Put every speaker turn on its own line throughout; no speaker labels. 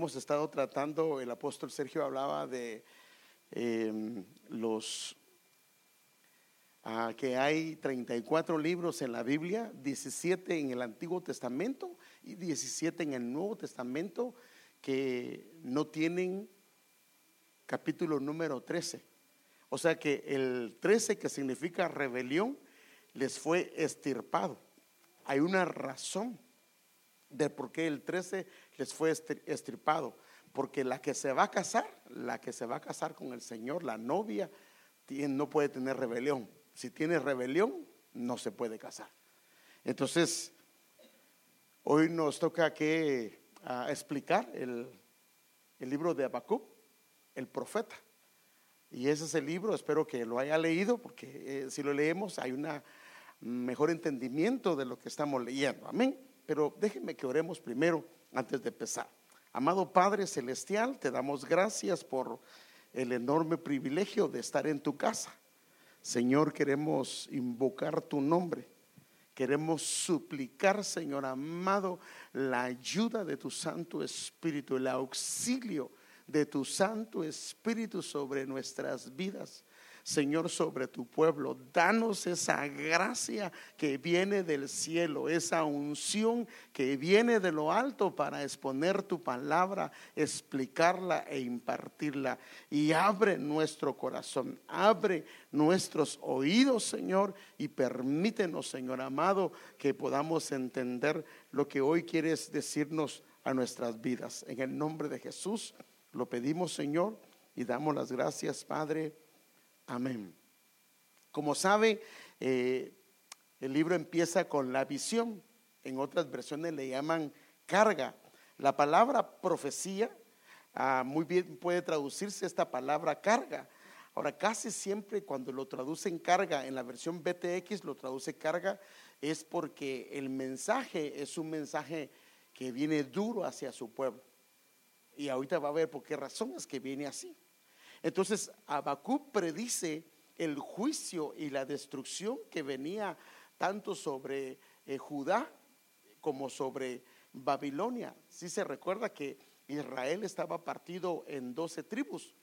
hemos estado tratando, el apóstol Sergio hablaba de em, los ah, que hay 34 libros en la Biblia, 17 en el Antiguo Testamento y 17 en el Nuevo Testamento que no tienen capítulo número 13. O sea que el 13 que significa rebelión les fue estirpado. Hay una razón de por qué el 13 les fue estirpado. Porque la que se va a casar, la que se va a casar con el Señor, la novia, no puede tener rebelión. Si tiene rebelión, no se puede casar. Entonces, hoy nos toca que ah, explicar el, libro de Habacuc, el profeta. Y ese es el libro, espero que lo haya leído, porque eh, si lo leemos hay un mejor entendimiento de lo que estamos leyendo. Amén. Pero déjenme que oremos primero antes de empezar. Amado Padre Celestial, te damos gracias por el enorme privilegio de estar en tu casa. Señor, queremos invocar tu nombre. Queremos suplicar, Señor amado, la ayuda de tu Santo Espíritu, el auxilio de tu Santo Espíritu sobre nuestras vidas. Señor, sobre tu pueblo. Danos esa gracia que viene del cielo, esa unción que viene de lo alto para exponer tu palabra, explicarla e impartirla. Y abre nuestro corazón, abre nuestros oídos, Señor, y permítenos, Señor amado, que podamos entender lo que hoy quieres decirnos a nuestras vidas. En el nombre de Jesús lo pedimos, Señor, y damos las gracias, Padre. Amén. Como sabe, eh, el libro empieza con la visión. En otras versiones le llaman carga. La palabra profecía, ah, muy bien puede traducirse esta palabra carga. Ahora, casi siempre cuando lo traducen carga, en la versión BTX lo traduce carga, es porque el mensaje es un mensaje que viene duro hacia su pueblo. Y ahorita va a ver por qué razón es que viene así. Entonces, Habacuc predice el juicio y la destrucción que venía tanto sobre eh, Judá como sobre Babilonia. Si se recuerda que Israel estaba partido en doce tribus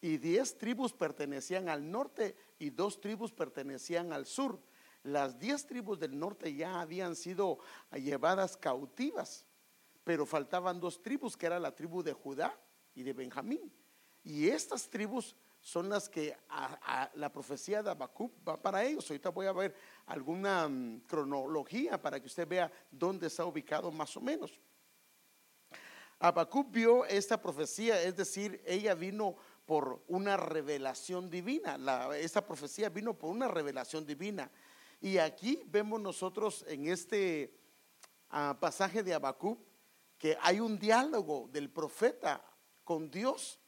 y diez tribus pertenecían al norte y dos tribus pertenecían al sur. Las diez tribus del norte ya habían sido llevadas cautivas, pero faltaban dos tribus, que era la tribu de Judá y de Benjamín. Y estas tribus son las que la profecía de Habacuc va para ellos. Ahorita voy a ver alguna mm, cronología para que usted vea dónde está ubicado más o menos. Habacuc vio esta profecía, es decir, ella vino por una revelación divina. esta profecía vino por una revelación divina. Y aquí vemos nosotros en este ah, pasaje de Habacuc que hay un diálogo del profeta con Dios.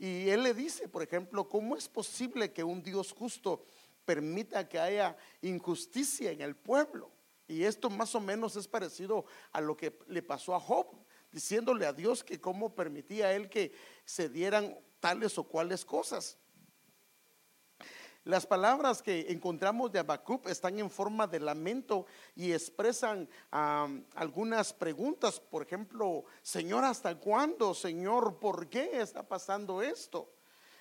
Y él le dice, por ejemplo, ¿cómo es posible que un Dios justo permita que haya injusticia en el pueblo? Y esto más o menos es parecido a lo que le pasó a Job, diciéndole a Dios que cómo permitía él que se dieran tales o cuales cosas. Las palabras que encontramos de Habacuc están en forma de lamento y expresan algunas preguntas. Por ejemplo, Señor, ¿hasta cuándo? Señor, ¿por qué está pasando esto?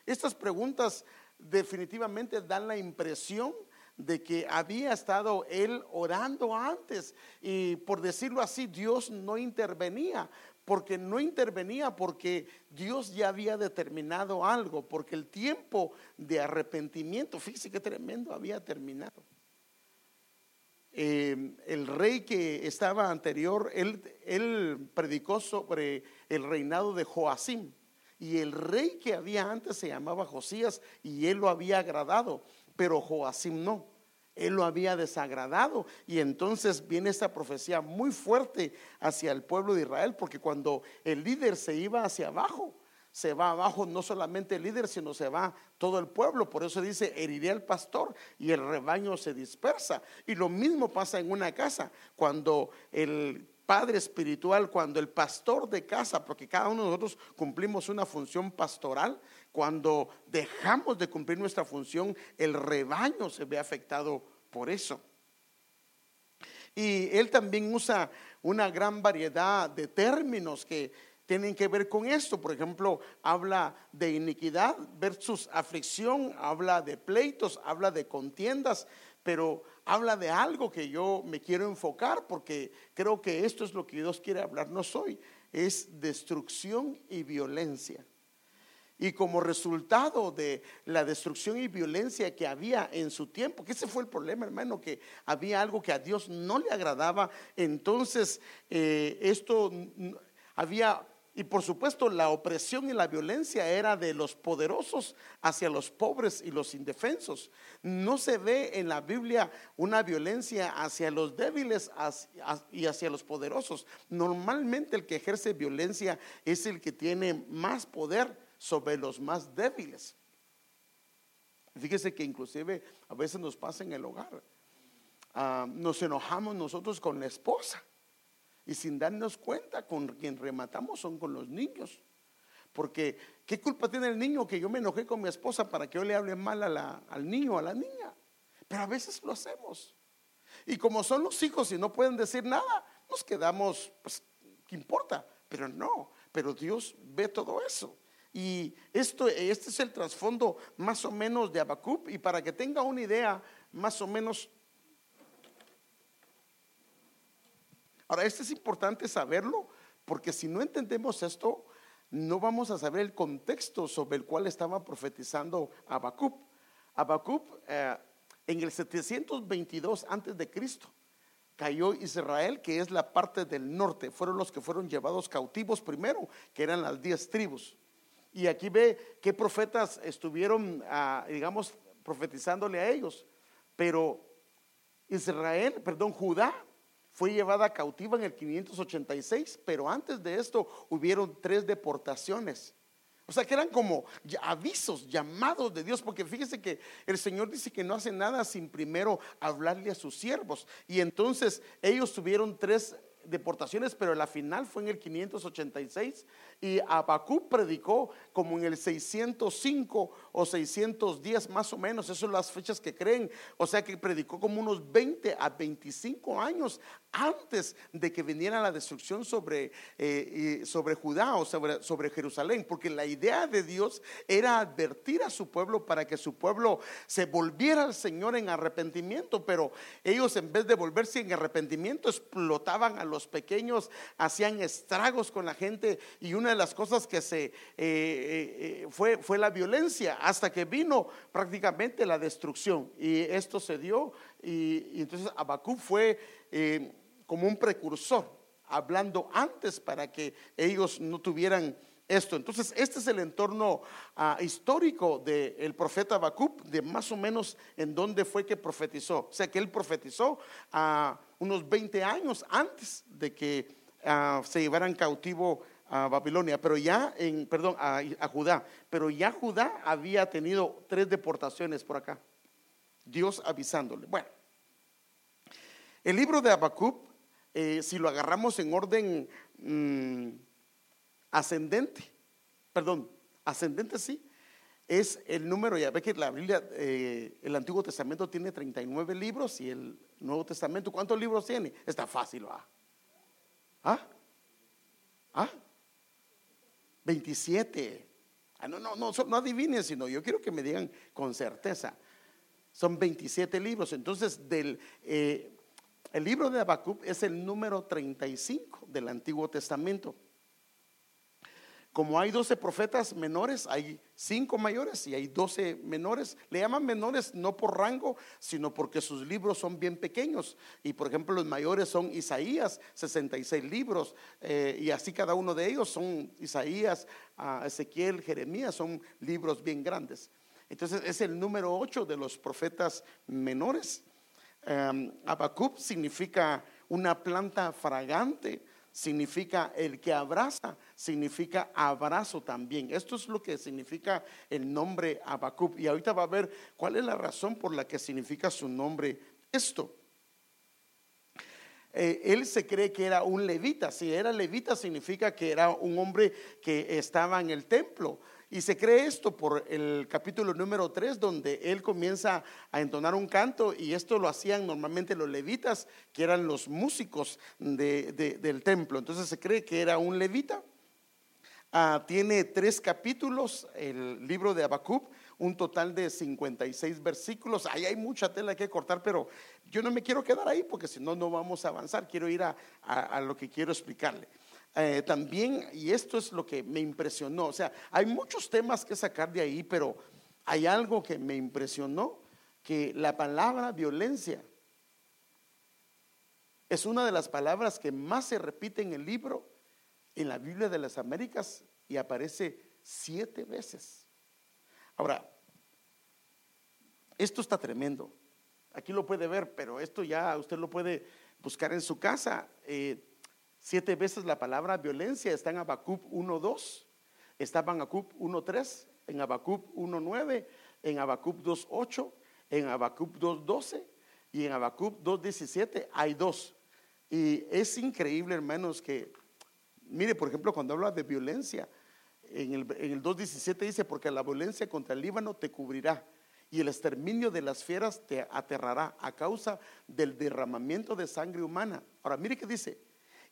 Estas preguntas definitivamente dan la impresión de que había estado él orando antes y por decirlo así, Dios no intervenía, porque no intervenía, porque Dios ya había determinado algo, porque el tiempo de arrepentimiento, qué tremendo, había terminado. Eh, el rey que estaba anterior, él, él predicó sobre el reinado de Joacim. Y el rey que había antes se llamaba Josías y él lo había agradado, pero Joacim no él lo había desagradado. Y entonces viene esta profecía muy fuerte hacia el pueblo de Israel, porque cuando el líder se iba hacia abajo, se va abajo no solamente el líder, sino se va todo el pueblo. Por eso dice, heriré al pastor y el rebaño se dispersa. Y lo mismo pasa en una casa, cuando el padre espiritual, cuando el pastor de casa, porque cada uno de nosotros cumplimos una función pastoral, cuando dejamos de cumplir nuestra función, el rebaño se ve afectado por eso. Y él también usa una gran variedad de términos que tienen que ver con esto. Por ejemplo, habla de iniquidad versus aflicción, habla de pleitos, habla de contiendas, pero habla de algo que yo me quiero enfocar porque creo que esto es lo que Dios quiere hablarnos hoy, es destrucción y violencia. Y como resultado de la destrucción y violencia que había en su tiempo, que ese fue el problema, hermano, que había algo que a Dios no le agradaba, entonces eh, esto había y por supuesto la opresión y la violencia era de los poderosos hacia los pobres y los indefensos. No se ve en la Biblia una violencia hacia los débiles y hacia los poderosos. Normalmente el que ejerce violencia es el que tiene más poder sobre los más débiles. Fíjese que inclusive a veces nos pasa en el hogar. Ah, nos enojamos nosotros con la esposa y sin darnos cuenta con quien rematamos son con los niños. Porque, ¿qué culpa tiene el niño que yo me enojé con mi esposa para que yo le hable mal al niño o a la niña? Pero a veces lo hacemos. Y como son los hijos y no pueden decir nada, nos quedamos, pues, ¿qué importa? Pero no, pero Dios ve todo eso. Y esto, este es el trasfondo más o menos de Habacuc. Y para que tenga una idea más o menos Ahora, esto es importante saberlo, porque si no entendemos esto, no vamos a saber el contexto sobre el cual estaba profetizando Habacuc. Habacuc, eh, en el 722 antes de Cristo, cayó Israel, que es la parte del norte. Fueron los que fueron llevados cautivos primero, que eran las diez tribus. Y aquí ve qué profetas estuvieron, ah, digamos, profetizándole a ellos. Pero Israel, perdón, Judá fue llevada cautiva en el 586, pero antes de esto hubieron tres deportaciones. O sea que eran como avisos, llamados de Dios, porque fíjese que el Señor dice que no hace nada sin primero hablarle a sus siervos. Y entonces ellos tuvieron tres deportaciones, pero la final fue en el 586 y Abacú predicó como en el 605 o 610 más o menos, esas son las fechas que creen, o sea que predicó como unos 20 a 25 años antes de que viniera la destrucción sobre, eh, sobre Judá o sobre, sobre Jerusalén, porque la idea de Dios era advertir a su pueblo para que su pueblo se volviera al Señor en arrepentimiento, pero ellos en vez de volverse en arrepentimiento explotaban a los pequeños, hacían estragos con la gente y una de las cosas que se eh, eh, fue, fue la violencia hasta que vino prácticamente la destrucción y esto se dio y, entonces Abacú fue como un precursor, hablando antes para que ellos no tuvieran esto. Entonces, este es el entorno ah, histórico del profeta Habacuc, de más o menos en dónde fue que profetizó. O sea, que él profetizó a unos 20 años antes de que ah, se llevaran cautivo a Babilonia, pero ya en, perdón, a, Judá, pero ya Judá había tenido tres deportaciones por acá. Dios avisándole. Bueno, el libro de Habacuc eh, si lo agarramos en orden mm, ascendente, perdón, ascendente sí, es el número, ya ve que la Biblia, eh, el Antiguo Testamento tiene 39 libros y el Nuevo Testamento, ¿cuántos libros tiene? Está fácil, ¿ah? ¿Ah? ¿Ah? 27. Ah, no, no, no, no adivinen, sino yo quiero que me digan con certeza. Son 27 libros. Entonces, del, eh, el libro de Habacuc es el número 35 del Antiguo Testamento. Como hay 12 profetas menores, hay 5 mayores y hay 12 menores. Le llaman menores no por rango, sino porque sus libros son bien pequeños. Y por ejemplo, los mayores son Isaías, 66 libros. Eh, y así cada uno de ellos son Isaías, Ezequiel, Jeremías, son libros bien grandes. Entonces es el número 8 de los profetas menores. Um, significa una planta fragante, significa el que abraza, significa abrazo también. Esto es lo que significa el nombre Habacuc. Y ahorita va a ver cuál es la razón por la que significa su nombre esto. Eh, él se cree que era un levita. Si era levita significa que era un hombre que estaba en el templo. Y se cree esto por el capítulo número 3, donde él comienza a entonar un canto, y esto lo hacían normalmente los levitas, que eran los músicos del templo. Entonces se cree que era un levita. Ah, tiene tres capítulos, el libro de Habacuc, un total de 56 versículos. Ahí hay mucha tela que cortar, pero yo no me quiero quedar ahí porque si no, no vamos a avanzar. Quiero ir a, lo que quiero explicarle. Eh, también, y esto es lo que me impresionó, o sea, hay muchos temas que sacar de ahí, pero hay algo que me impresionó, que la palabra violencia es una de las palabras que más se repite en el libro en la Biblia de las Américas y aparece siete veces. Ahora, esto está tremendo. Aquí lo puede ver, pero esto ya usted lo puede buscar en su casa. Eh, siete veces la palabra violencia está en Habacuc 1.2, está en Habacuc 1.3, en Habacuc 1.9, en Habacuc 2.8, en Habacuc 2.12 y en Habacuc 2.17 hay dos. Y es increíble, hermanos, que Mire, por ejemplo, cuando habla de violencia, en el, en el 2.17 dice, porque la violencia contra el Líbano te cubrirá y el exterminio de las fieras te aterrará a causa del derramamiento de sangre humana. Ahora, mire que dice,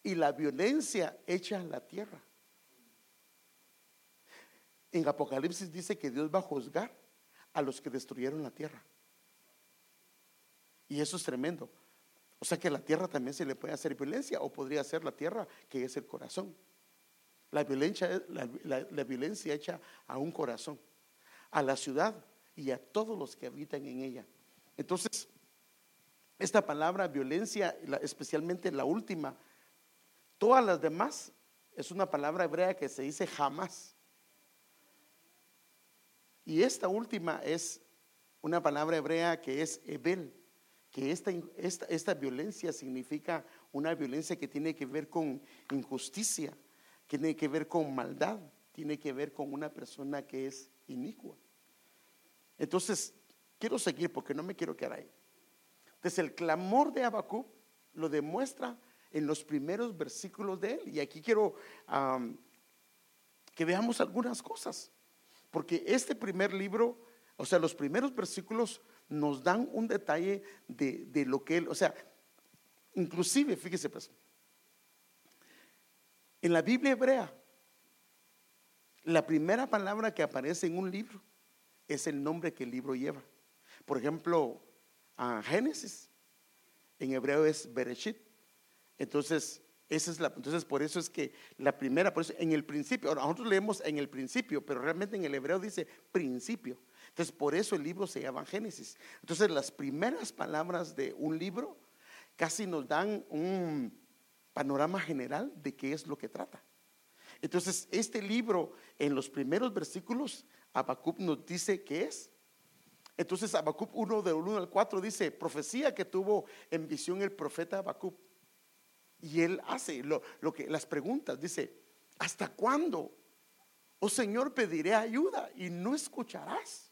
y la violencia echa la tierra. En Apocalipsis dice que Dios va a juzgar a los que destruyeron la tierra. Y eso es tremendo. O sea que la tierra también se le puede hacer violencia o podría ser la tierra que es el corazón. La violencia, la, violencia hecha a un corazón, a la ciudad y a todos los que habitan en ella. Entonces, esta palabra violencia, especialmente la última, todas las demás es una palabra hebrea que se dice jamás. Y esta última es una palabra hebrea que es ebel, que esta, esta, esta violencia significa una violencia que tiene que ver con injusticia, tiene que ver con maldad, tiene que ver con una persona que es inicua. Entonces, quiero seguir porque no me quiero quedar ahí. Entonces, el clamor de Habacuc lo demuestra en los primeros versículos de él. Y aquí quiero que veamos algunas cosas. Porque este primer libro, o sea, los primeros versículos nos dan un detalle de, lo que él, o sea, inclusive, fíjese pues, en la Biblia hebrea, la primera palabra que aparece en un libro es el nombre que el libro lleva. Por ejemplo, a Génesis, en hebreo es Bereshit. Entonces, esa es la, entonces por eso es que la primera, por eso en el principio, ahora nosotros leemos en el principio, pero realmente en el hebreo dice principio. Entonces, por eso el libro se llama Génesis. Entonces, las primeras palabras de un libro casi nos dan un panorama general de qué es lo que trata. Entonces, este libro, en los primeros versículos, Habacuc nos dice qué es. Entonces, Habacuc 1, de 1 al 4 dice, profecía que tuvo en visión el profeta Habacuc. Y él hace lo, que las preguntas, dice, ¿hasta cuándo? Oh Señor, pediré ayuda y no escucharás.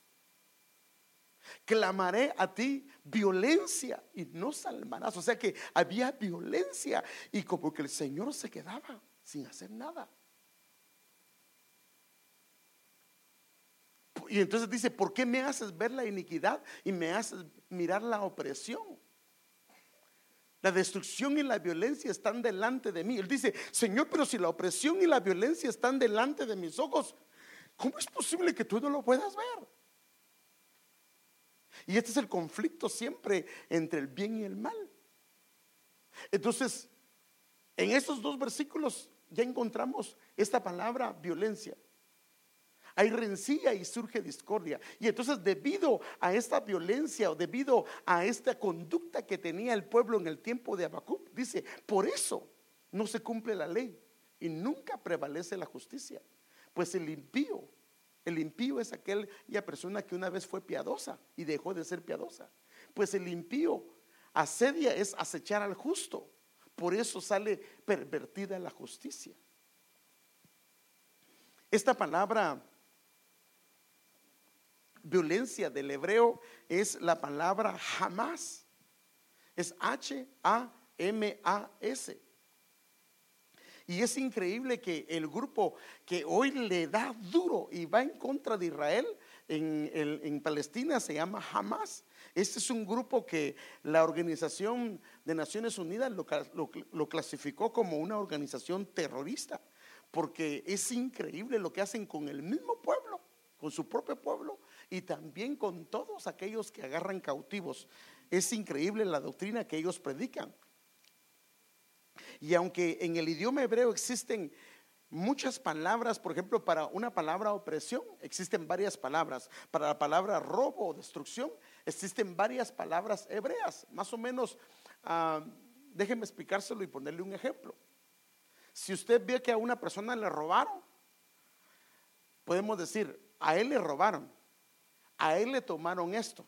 Clamaré a ti violencia y no salvarás. O sea que había violencia y como que el Señor se quedaba sin hacer nada. Y entonces dice, ¿por qué me haces ver la iniquidad y me haces mirar la opresión? La destrucción y la violencia están delante de mí. Él dice, Señor, pero si la opresión y la violencia están delante de mis ojos, ¿cómo es posible que tú no lo puedas ver? Y este es el conflicto siempre entre el bien y el mal. Entonces, en estos dos versículos ya encontramos esta palabra violencia. Hay rencilla y surge discordia. Y entonces debido a esta violencia o debido a esta conducta que tenía el pueblo en el tiempo de Habacuc, dice, por eso no se cumple la ley y nunca prevalece la justicia. Pues el impío el impío es aquella persona que una vez fue piadosa y dejó de ser piadosa. Pues el impío asedia es acechar al justo. Por eso sale pervertida la justicia. Esta palabra violencia del hebreo es la palabra jamás. Es H-A-M-A-S. Y es increíble que el grupo que hoy le da duro y va en contra de Israel en, Palestina se llama Hamas. Este es un grupo que la Organización de Naciones Unidas lo, clasificó como una organización terrorista porque es increíble lo que hacen con el mismo pueblo, con su propio pueblo y también con todos aquellos que agarran cautivos. Es increíble la doctrina que ellos predican. Y aunque en el idioma hebreo existen muchas palabras, por ejemplo, para una palabra opresión existen varias palabras. Para la palabra robo o destrucción existen varias palabras hebreas. Más o menos, uh, déjenme explicárselo y ponerle un ejemplo. Si usted ve que a una persona le robaron, podemos decir, a él le robaron, a él le tomaron esto,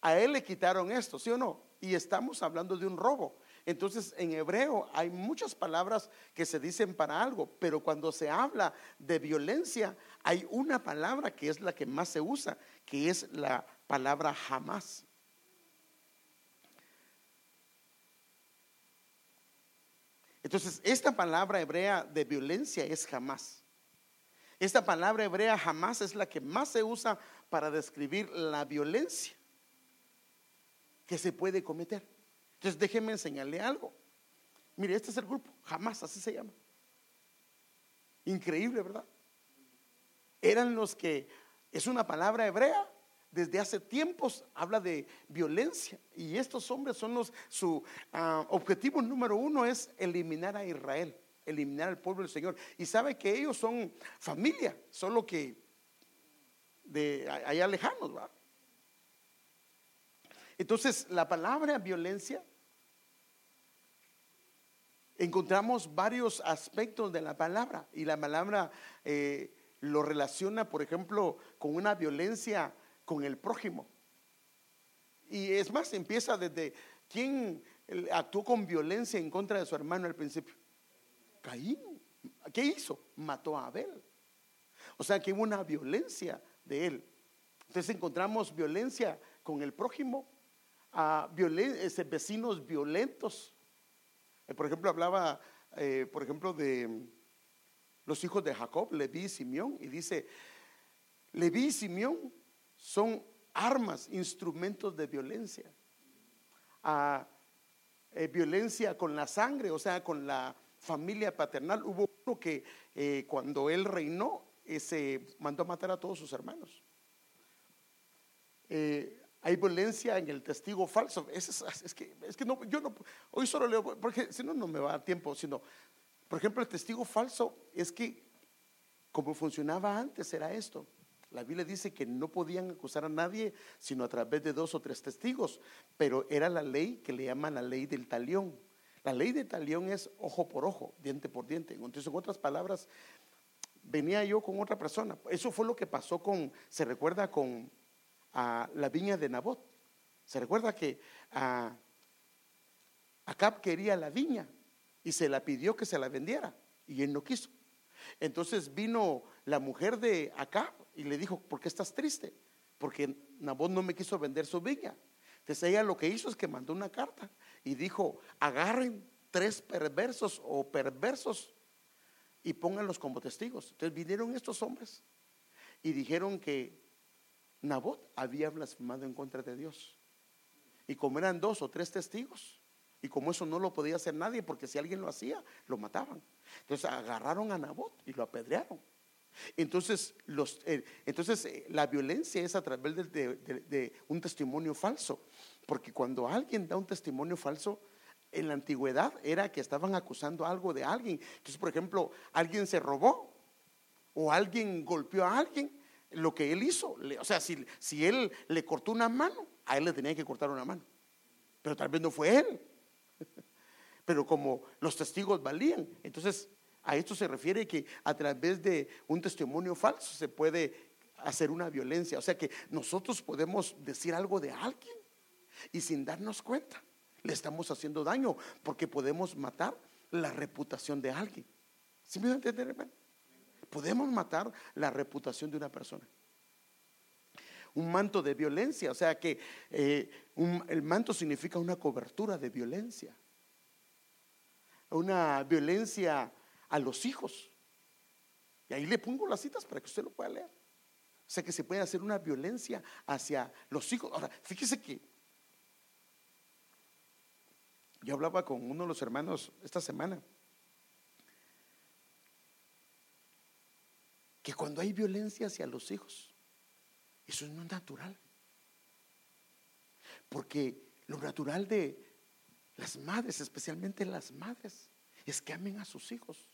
a él le quitaron esto, ¿sí o no? Y estamos hablando de un robo. Entonces, en hebreo hay muchas palabras que se dicen para algo, pero cuando se habla de violencia, hay una palabra que es la que más se usa, que es la palabra jamás. Entonces, esta palabra hebrea de violencia es jamás. Esta palabra hebrea jamás es la que más se usa para describir la violencia que se puede cometer. Entonces déjenme enseñarle algo. Mire, este es el grupo, jamás así se llama. Increíble, ¿verdad? Eran los que, es una palabra hebrea, desde hace tiempos habla de violencia y estos hombres son los, su ah, objetivo número uno es eliminar a Israel, eliminar al pueblo del Señor. Y sabe que ellos son familia, solo que de allá lejanos, ¿verdad? Entonces, la palabra violencia, encontramos varios aspectos de la palabra y la palabra eh, lo relaciona, por ejemplo, con una violencia con el prójimo. Y es más, empieza desde quién actuó con violencia en contra de su hermano al principio. Caín. ¿Qué hizo? Mató a Abel. O sea que hubo una violencia de él. Entonces encontramos violencia con el prójimo, a ese, vecinos violentos. Eh, por ejemplo, hablaba, eh, por ejemplo, de los hijos de Jacob, Leví y Simeón, y dice, Leví y Simeón son armas, instrumentos de violencia. Eh, violencia con la sangre, o sea, con la familia paternal. Hubo uno que cuando él reinó, se mandó a matar a todos sus hermanos. Hay violencia en el testigo falso. Es, es, que, es que no, yo no, hoy solo leo, porque si no, no me va a dar tiempo, sino, por ejemplo, el testigo falso es que como funcionaba antes era esto. La Biblia dice que no podían acusar a nadie sino a través de dos o tres testigos, pero era la ley que le llaman la ley del talión. La ley del talión es ojo por ojo, diente por diente. Entonces, en otras palabras, venía yo con otra persona. Eso fue lo que pasó con, se recuerda con la viña de Nabot. Se recuerda que Acab quería la viña y se la pidió que se la vendiera y él no quiso. Entonces vino la mujer de Acab y le dijo, ¿por qué estás triste? Porque Nabot no me quiso vender su viña. Entonces ella lo que hizo es que mandó una carta y dijo, agarren tres perversos o perversos y pónganlos como testigos. Entonces vinieron estos hombres y dijeron que Nabot había blasfemado en contra de Dios. Y como eran dos o tres testigos, y como eso no lo podía hacer nadie, porque si alguien lo hacía, lo mataban. Entonces agarraron a Nabot y lo apedrearon. Entonces, los, eh, entonces eh, la violencia es a través de, un testimonio falso, porque cuando alguien da un testimonio falso, en la antigüedad era que estaban acusando algo de alguien. Entonces, por ejemplo, alguien se robó o alguien golpeó a alguien, lo que él hizo. O sea, si, si él le cortó una mano, a él le tenía que cortar una mano. Pero tal vez no fue él. Pero como los testigos valían, entonces a esto se refiere que a través de un testimonio falso se puede hacer una violencia. O sea que nosotros podemos decir algo de alguien y sin darnos cuenta le estamos haciendo daño porque podemos matar la reputación de alguien. ¿Sí me entender? Podemos matar la reputación de una persona. Un manto de violencia, o sea que eh, el manto significa una cobertura de violencia. Una violencia a los hijos. Y ahí le pongo las citas para que usted lo pueda leer. O sea que se puede hacer una violencia hacia los hijos. Ahora, fíjese que yo hablaba con uno de los hermanos esta semana que cuando hay violencia hacia los hijos, eso no es natural. Porque lo natural de las madres, especialmente las madres, es que amen a sus hijos.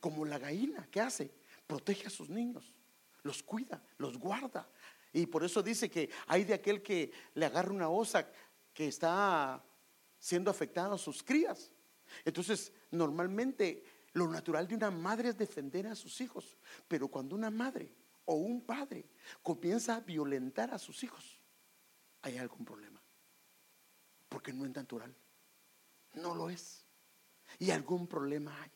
Como la gallina, ¿qué hace? Protege a sus niños, los cuida, los guarda. Y por eso dice que hay de aquel que le agarra una osa que está siendo afectada a sus crías. Entonces, normalmente lo natural de una madre es defender a sus hijos. Pero cuando una madre o un padre comienza a violentar a sus hijos, hay algún problema. Porque no es natural. No lo es. Y algún problema hay.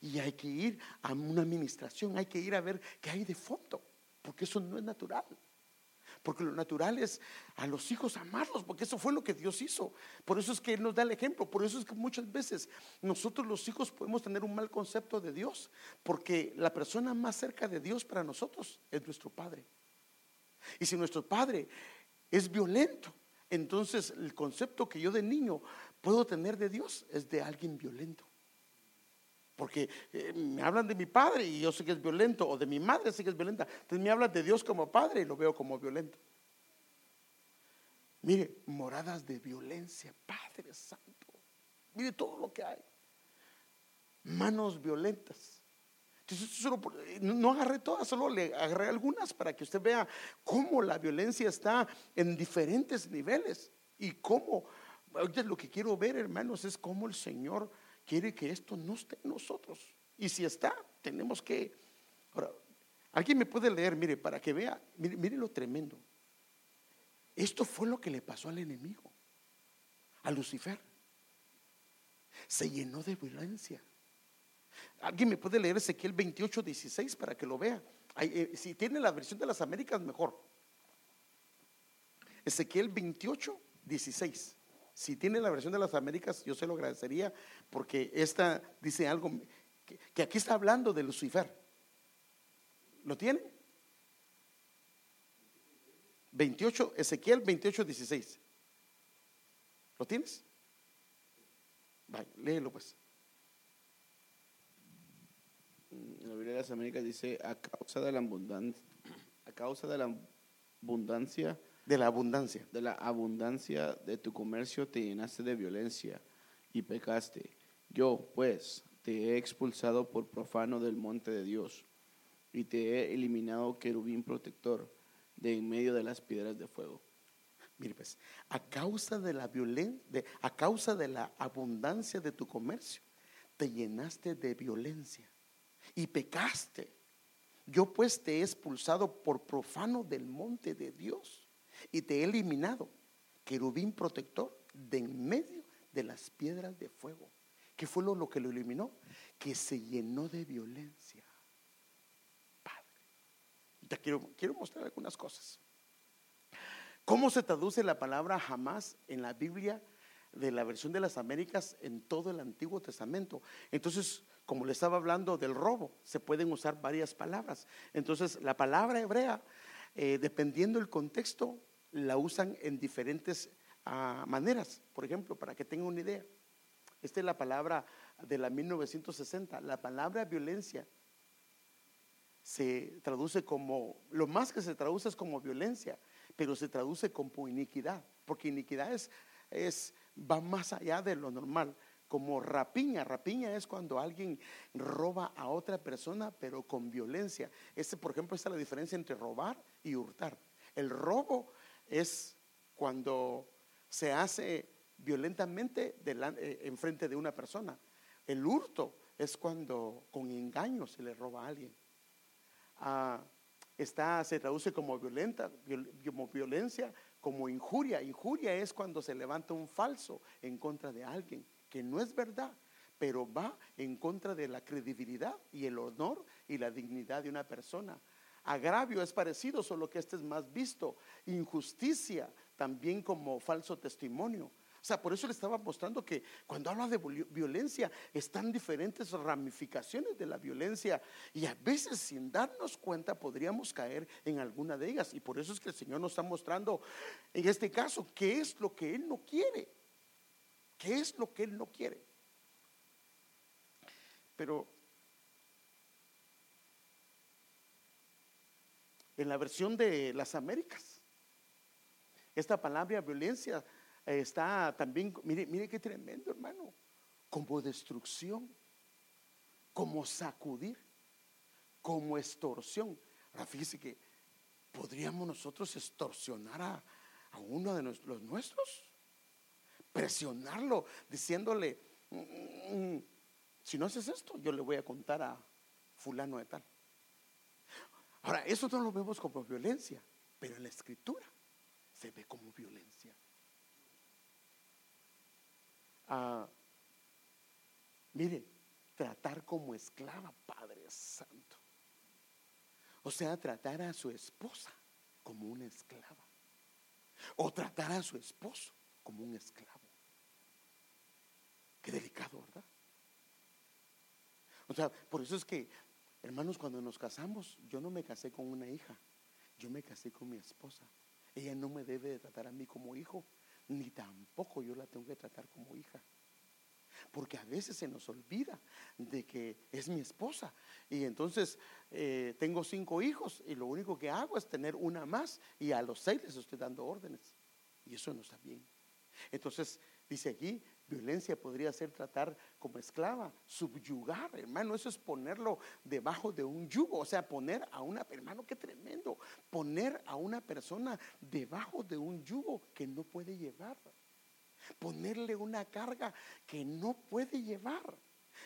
Y hay que ir a una administración, hay que ir a ver qué hay de fondo, porque eso no es natural. Porque lo natural es a los hijos amarlos, porque eso fue lo que Dios hizo. Por eso es que Él nos da el ejemplo. Por eso es que muchas veces nosotros los hijos podemos tener un mal concepto de Dios, porque la persona más cerca de Dios para nosotros es nuestro Padre. Y si nuestro Padre es violento, entonces el concepto que yo de niño puedo tener de Dios es de alguien violento. Porque eh, me hablan de mi padre y yo sé que es violento, o de mi madre sé que es violenta. Entonces me hablan de Dios como padre y lo veo como violento. Mire, moradas de violencia, Padre Santo. Mire todo lo que hay. Manos violentas. Entonces, no agarré todas, solo le agarré algunas para que usted vea cómo la violencia está en diferentes niveles y cómo, lo que quiero ver, hermanos, es cómo el Señor quiere que esto no esté en nosotros. Y si está, tenemos que... Ahora, alguien me puede leer, mire, para que vea, mire, lo tremendo. Esto fue lo que le pasó al enemigo, a Lucifer. Se llenó de violencia. Alguien me puede leer Ezequiel 28, 16 para que lo vea. Eh, si tiene la versión de las Américas, mejor. Ezequiel 28, 16. Si tiene la versión de las Américas, yo se lo agradecería porque esta dice algo que, aquí está hablando de Lucifer. ¿Lo tiene? 28, Ezequiel 28, 16. ¿Lo tienes? Vale, léelo pues.
La Biblia de las Américas dice, a causa de la abundancia, a causa de la abundancia
de la abundancia.
De la abundancia de tu comercio te llenaste de violencia y pecaste. Yo, pues, te he expulsado por profano del monte de Dios y te he eliminado querubín protector de en medio de las piedras de fuego.
Mire pues, a causa de la violencia, a causa de la abundancia de tu comercio, te llenaste de violencia y pecaste. Yo pues te he expulsado por profano del monte de Dios y te he eliminado, querubín protector, de en medio de las piedras de fuego. ¿Qué fue lo, que lo eliminó? Que se llenó de violencia. Padre. Te quiero, quiero mostrar algunas cosas. ¿Cómo se traduce la palabra jamás en la Biblia de la versión de las Américas en todo el Antiguo Testamento? Entonces, como le estaba hablando del robo, se pueden usar varias palabras. Entonces, la palabra hebrea, eh, dependiendo del contexto, la usan en diferentes ah, maneras. Por ejemplo, para que tengan una idea, esta es la palabra de la 1960. La palabra violencia se traduce como, lo más que se traduce es como violencia, pero se traduce como iniquidad, porque iniquidad es, es va más allá de lo normal como rapiña. Rapiña es cuando alguien roba a otra persona, pero con violencia. Este, por ejemplo, esta es la diferencia entre robar y hurtar. El robo es cuando se hace violentamente eh, en frente de una persona. El hurto es cuando con engaño se le roba a alguien. Ah, está, se traduce como, violenta, como violencia, como injuria. Injuria es cuando se levanta un falso en contra de alguien, que no es verdad, pero va en contra de la credibilidad y el honor y la dignidad de una persona. Agravio es parecido, solo que este es más visto. Injusticia también como falso testimonio. O sea, por eso le estaba mostrando que cuando habla de violencia están diferentes ramificaciones de la violencia y a veces sin darnos cuenta podríamos caer en alguna de ellas. Y por eso es que el Señor nos está mostrando en este caso qué es lo que Él no quiere. ¿Qué es lo que Él no quiere? Pero en la versión de las Américas. Esta palabra violencia eh, está también, mire, mire qué tremendo hermano, como destrucción, como sacudir, como extorsión. Ahora fíjese que podríamos nosotros extorsionar a, uno de los nuestros, presionarlo, diciéndole, mm, mm, mm, si no haces esto, yo le voy a contar a fulano de tal. Ahora, eso no lo vemos como violencia, pero en la escritura se ve como violencia. Ah, mire, tratar como esclava, Padre Santo. O sea, tratar a su esposa como una esclava. O tratar a su esposo como un esclavo. Qué delicado, ¿verdad? O sea, por eso es que Hermanos, cuando nos casamos, yo no me casé con una hija, yo me casé con mi esposa. Ella no me debe de tratar a mí como hijo, ni tampoco yo la tengo que tratar como hija. Porque a veces se nos olvida de que es mi esposa. Y entonces eh, tengo cinco hijos y lo único que hago es tener una más y a los seis les estoy dando órdenes. Y eso no está bien. Entonces dice aquí, Violencia podría ser tratar como esclava, subyugar, hermano, eso es ponerlo debajo de un yugo, o sea, poner a una, hermano, qué tremendo, poner a una persona debajo de un yugo que no puede llevar, ponerle una carga que no puede llevar.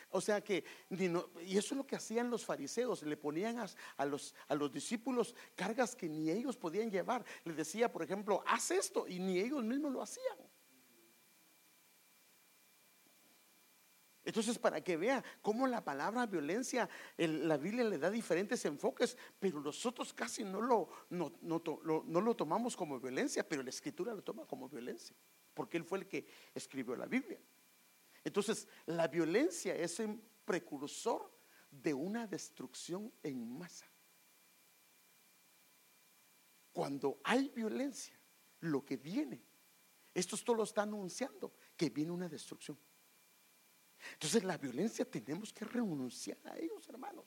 O sea que, y eso es lo que hacían los fariseos, le ponían a, los, a los discípulos cargas que ni ellos podían llevar. Les decía, por ejemplo, haz esto, y ni ellos mismos lo hacían. Entonces, para que vea cómo la palabra violencia, la Biblia le da diferentes enfoques, pero nosotros casi no lo, no, lo, tomamos como violencia, pero la escritura lo toma como violencia, porque él fue el que escribió la Biblia. Entonces, la violencia es un precursor de una destrucción en masa. Cuando hay violencia, lo que viene, esto todo lo está anunciando, que viene una destrucción. Entonces la violencia tenemos que renunciar a ellos, hermanos.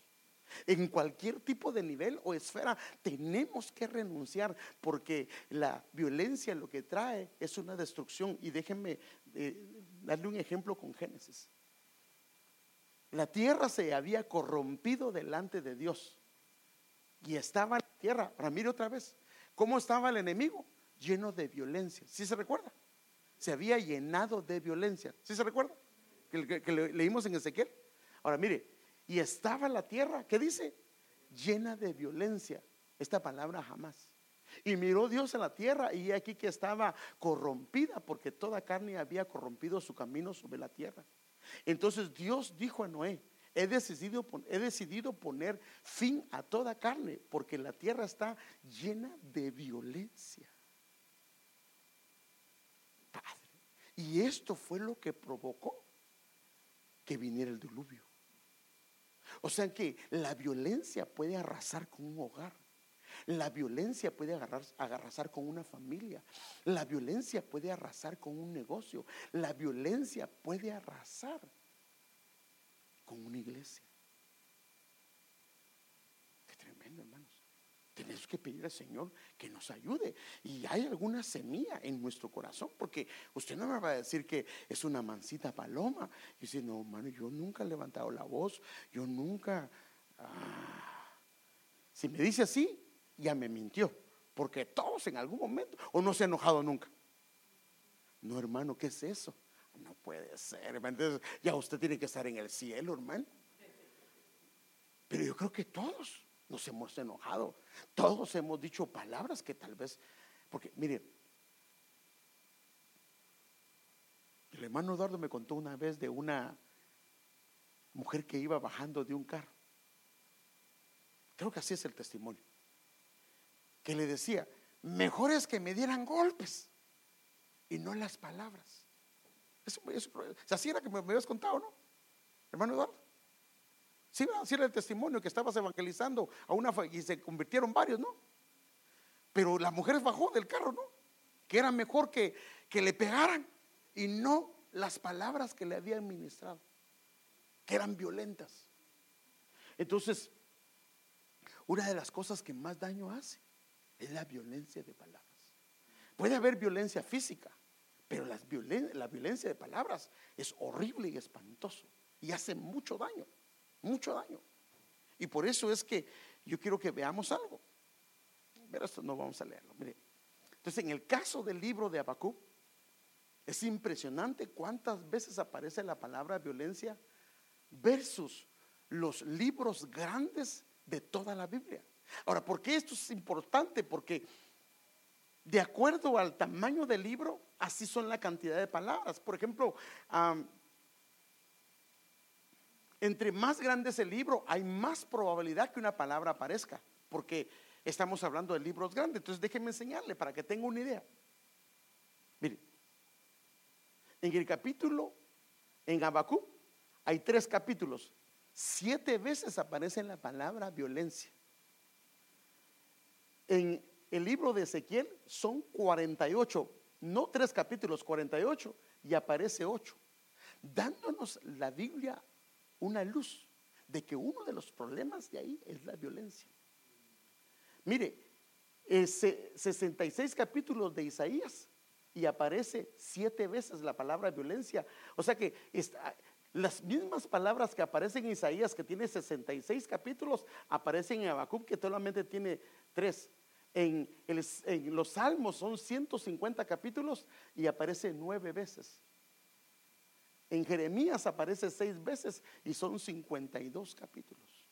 En cualquier tipo de nivel o esfera tenemos que renunciar porque la violencia lo que trae es una destrucción. Y déjenme eh, darle un ejemplo con Génesis. La tierra se había corrompido delante de Dios y estaba la tierra. Ahora mire otra vez, ¿cómo estaba el enemigo? Lleno de violencia. ¿Sí se recuerda? Se había llenado de violencia. ¿Sí se recuerda? Que, leímos en Ezequiel. Ahora mire, y estaba la tierra, ¿qué dice? Llena de violencia. Esta palabra jamás. Y miró Dios en la tierra y aquí que estaba corrompida porque toda carne había corrompido su camino sobre la tierra. Entonces Dios dijo a Noé, he decidido, he decidido poner fin a toda carne porque la tierra está llena de violencia. Padre. Y esto fue lo que provocó que viniera el diluvio. O sea que la violencia puede arrasar con un hogar. La violencia puede arrasar con una familia. La violencia puede arrasar con un negocio. La violencia puede arrasar con una iglesia. Qué tremendo, hermanos. Tenemos que pedir al Señor que nos ayude. Y hay alguna semilla en nuestro corazón, porque usted no me va a decir que es una mansita paloma. Y dice, no, hermano, yo nunca he levantado la voz, yo nunca... Ah". Si me dice así, ya me mintió, porque todos en algún momento, o no se ha enojado nunca. No, hermano, ¿qué es eso? No puede ser, Entonces, ya usted tiene que estar en el cielo, hermano. Pero yo creo que todos nos hemos enojado. Todos hemos dicho palabras que tal vez, porque mire, el hermano Eduardo me contó una vez de una mujer que iba bajando de un carro. Creo que así es el testimonio. Que le decía, mejor es que me dieran golpes y no las palabras. Eso, así era que me, me habías contado, ¿no? Hermano Eduardo. Sí, así era el testimonio que estabas evangelizando a una y se convirtieron varios, ¿no? Pero la mujer bajó del carro, ¿no? Que era mejor que, que le pegaran y no las palabras que le habían ministrado, que eran violentas. Entonces, una de las cosas que más daño hace es la violencia de palabras. Puede haber violencia física, pero la violencia de palabras es horrible y espantoso y hace mucho daño, mucho daño. Y por eso es que yo quiero que veamos algo. Pero esto no vamos a leerlo. Mire. Entonces, en el caso del libro de Abacú, es impresionante cuántas veces aparece la palabra violencia versus los libros grandes de toda la Biblia. Ahora, ¿por qué esto es importante? Porque de acuerdo al tamaño del libro, así son la cantidad de palabras. Por ejemplo, entre más grande es el libro, hay más probabilidad que una palabra aparezca, porque estamos hablando de libros grandes. Entonces, déjenme enseñarle para que tenga una idea. Mire, en el capítulo, en Abacú, hay tres capítulos. Siete veces aparece la palabra violencia. En el libro de Ezequiel son 48, no tres capítulos, 48, y aparece 8, dándonos la Biblia una luz de que uno de los problemas de ahí es la violencia. Mire, 66 capítulos de Isaías y aparece siete veces la palabra violencia. O sea que las mismas palabras que aparecen en Isaías, que tiene 66 capítulos, aparecen en Habacuc, que solamente tiene tres. En, los Salmos son 150 capítulos y aparece nueve veces. En Jeremías aparece seis veces y son 52 capítulos.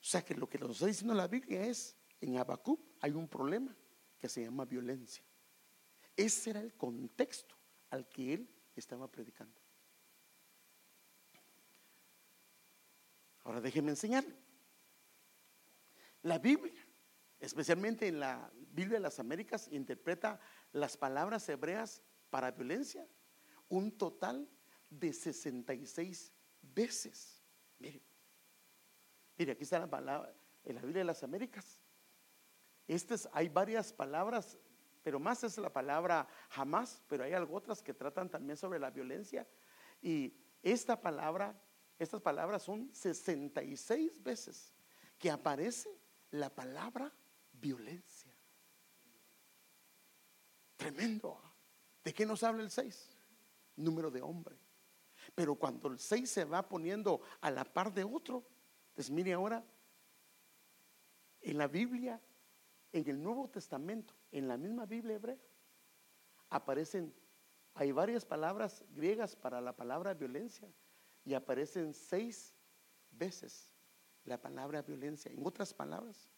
O sea que lo que nos está diciendo la Biblia es, en Habacuc hay un problema que se llama violencia. Ese era el contexto al que él estaba predicando. Ahora déjenme enseñarle. La Biblia, especialmente en la Biblia de las Américas, interpreta las palabras hebreas para violencia un total de 66 veces. Mire, mire, aquí está la palabra en la Biblia de las Américas. Estas, hay varias palabras pero más es la palabra jamás, pero hay algo otras que tratan también sobre la violencia. Y esta palabra, estas palabras son 66 veces que aparece la palabra violencia. Tremendo. ¿De qué nos habla el 6? Número de hombre. Pero cuando el 6 se va poniendo a la par de otro, pues mire ahora, en la Biblia en el Nuevo Testamento, en la misma Biblia hebrea, aparecen, hay varias palabras griegas para la palabra violencia y aparecen seis veces la palabra violencia. En otras palabras,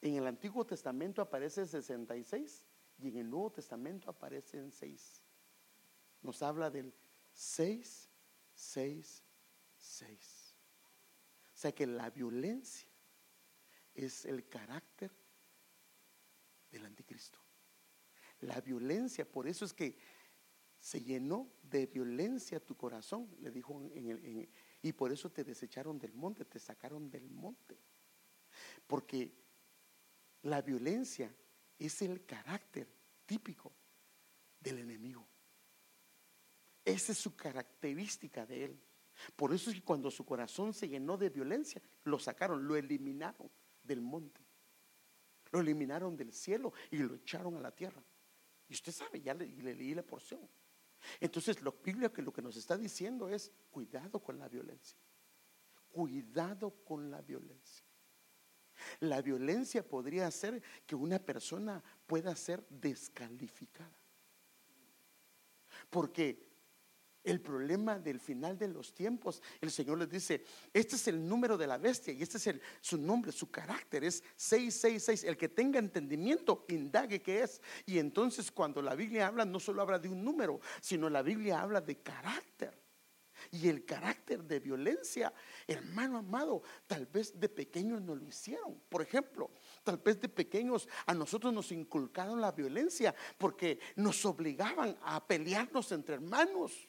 en el Antiguo Testamento aparece 66 y en el Nuevo Testamento aparecen 6. Nos habla del 6, 6, 6. O sea que la violencia es el carácter del anticristo. La violencia, por eso es que se llenó de violencia tu corazón, le dijo en el, y por eso te desecharon del monte, te sacaron del monte. Porque la violencia es el carácter típico del enemigo. Esa es su característica de él. Por eso es que cuando su corazón se llenó de violencia, lo sacaron, lo eliminaron del monte. Lo eliminaron del cielo y lo echaron a la tierra. Y usted sabe, ya le, leí la porción. Entonces, Biblia lo que nos está diciendo es cuidado con la violencia. Cuidado con la violencia. La violencia podría hacer que una persona pueda ser descalificada. Porque el problema del final de los tiempos. El Señor les dice, este es el número de la bestia y este es su nombre, su carácter es 666. El que tenga entendimiento, indague qué es. Y entonces cuando la Biblia habla, no solo habla de un número, sino la Biblia habla de carácter. Y el carácter de violencia, hermano amado, tal vez de pequeños no lo hicieron. Por ejemplo, tal vez de pequeños a nosotros nos inculcaron la violencia porque nos obligaban a pelearnos entre hermanos.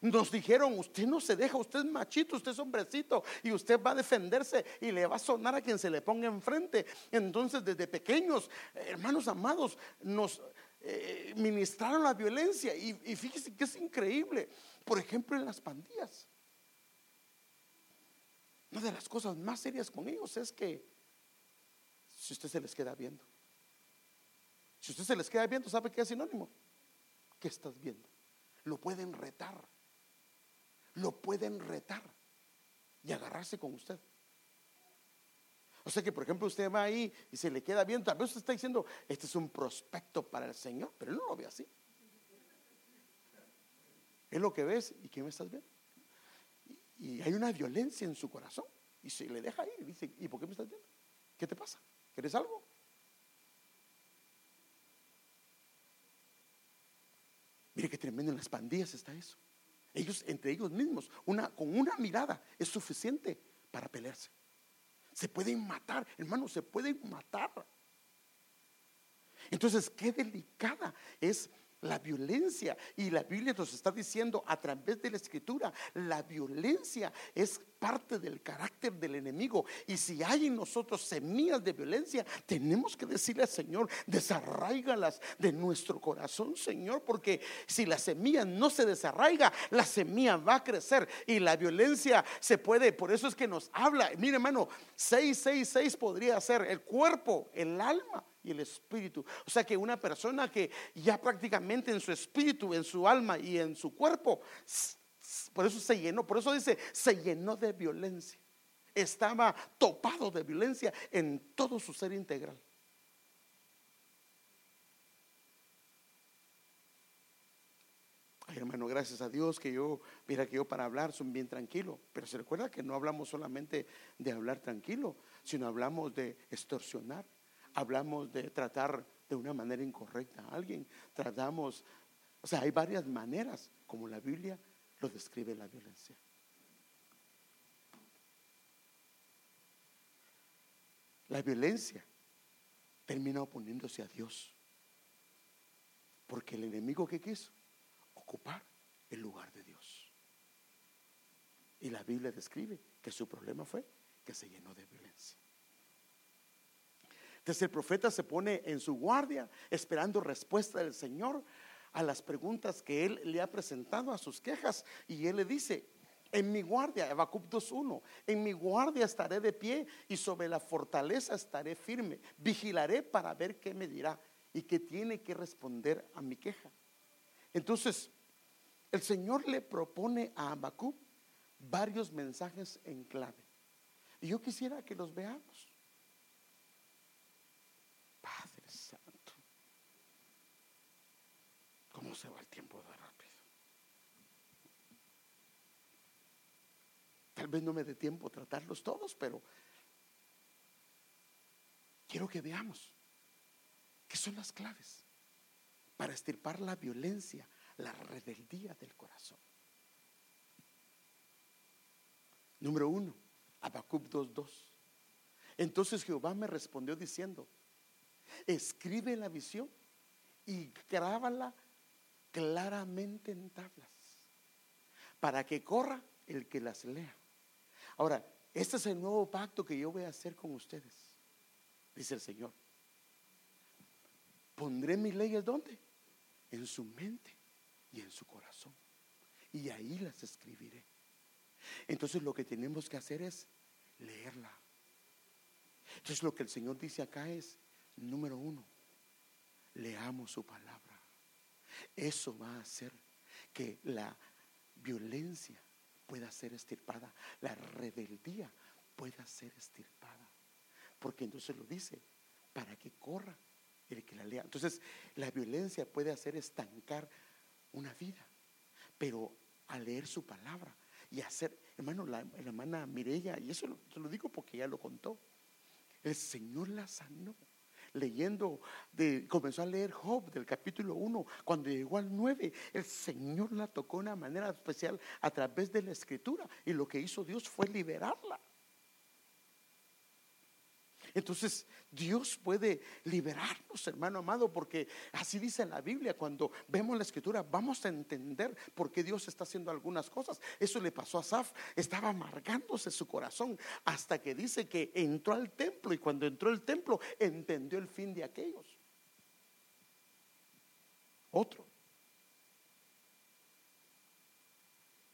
Nos dijeron, usted no se deja, usted es machito, usted es hombrecito y usted va a defenderse y le va a sonar a quien se le ponga enfrente. Entonces, desde pequeños, hermanos amados, nos eh, ministraron la violencia y, y fíjese que es increíble. Por ejemplo, en las pandillas. Una de las cosas más serias con ellos es que si usted se les queda viendo, si usted se les queda viendo, ¿sabe qué es sinónimo? ¿Qué estás viendo? Lo pueden retar, lo pueden retar y agarrarse con usted. O sea que, por ejemplo, usted va ahí y se le queda viendo, tal vez usted está diciendo, este es un prospecto para el Señor, pero él no lo ve así. Es lo que ves y ¿qué me estás viendo? Y, hay una violencia en su corazón y se le deja ir y dice, ¿y por qué me estás viendo? ¿Qué te pasa? ¿Quieres algo? Mire qué tremendo en las pandillas está eso. Ellos, entre ellos mismos, una, con una mirada es suficiente para pelearse. Se pueden matar, hermano, se pueden matar. Entonces, qué delicada es la violencia. Y la Biblia nos está diciendo a través de la escritura, la violencia es parte del carácter del enemigo. Y si hay en nosotros semillas de violencia, tenemos que decirle al Señor, desarraigalas de nuestro corazón, Señor, porque si la semilla no se desarraiga, la semilla va a crecer y la violencia se puede, por eso es que nos habla, mire hermano, 666 podría ser el cuerpo, el alma y el espíritu. O sea que una persona que ya prácticamente en su espíritu, en su alma y en su cuerpo, por eso se llenó, por eso dice, se llenó de violencia. Estaba topado de violencia en todo su ser integral. Ay, hermano, gracias a Dios que yo, mira que yo para hablar soy bien tranquilo. Pero se recuerda que no hablamos solamente de hablar tranquilo, sino hablamos de extorsionar hablamos de tratar de una manera incorrecta a alguien, tratamos, o sea, hay varias maneras como la Biblia lo describe la violencia. La violencia termina oponiéndose a Dios, porque el enemigo que quiso ocupar el lugar de Dios. Y la Biblia describe que su problema fue que se llenó de violencia. Entonces el profeta se pone en su guardia esperando respuesta del Señor a las preguntas que él le ha presentado, a sus quejas. Y él le dice, en mi guardia, Habacuc 2.1, en mi guardia estaré de pie y sobre la fortaleza estaré firme. Vigilaré para ver qué me dirá y qué tiene que responder a mi queja. Entonces, el Señor le propone a Habacuc varios mensajes en clave. Y yo quisiera que los veamos. ¿Cómo se va el tiempo de rápido? Tal vez no me dé tiempo tratarlos todos, pero quiero que veamos qué son las claves para estirpar la violencia, la rebeldía del corazón. Número uno, Habacuc 2.2. Entonces Jehová me respondió diciendo, escribe la visión y grábala claramente en tablas, para que corra el que las lea. Ahora, este es el nuevo pacto que yo voy a hacer con ustedes, dice el Señor. Pondré mis leyes ¿dónde? En su mente y en su corazón. Y ahí las escribiré. Entonces lo que tenemos que hacer es leerla. Entonces lo que el Señor dice acá es, número uno, leamos su palabra. Eso va a hacer que la violencia pueda ser estirpada, la rebeldía pueda ser estirpada. Porque entonces lo dice, para que corra el que la lea. Entonces, la violencia puede hacer estancar una vida, pero al leer su palabra y hacer, hermano, la, hermana Mirella, y eso lo, lo digo porque ya lo contó, el Señor la sanó leyendo, de, comenzó a leer Job del capítulo 1, cuando llegó al 9, el Señor la tocó de una manera especial a través de la escritura y lo que hizo Dios fue liberarla. Entonces Dios puede liberarnos, hermano amado, porque así dice la Biblia, cuando vemos la escritura vamos a entender por qué Dios está haciendo algunas cosas. Eso le pasó a Saf, estaba amargándose su corazón hasta que dice que entró al templo y cuando entró al templo entendió el fin de aquellos. Otro.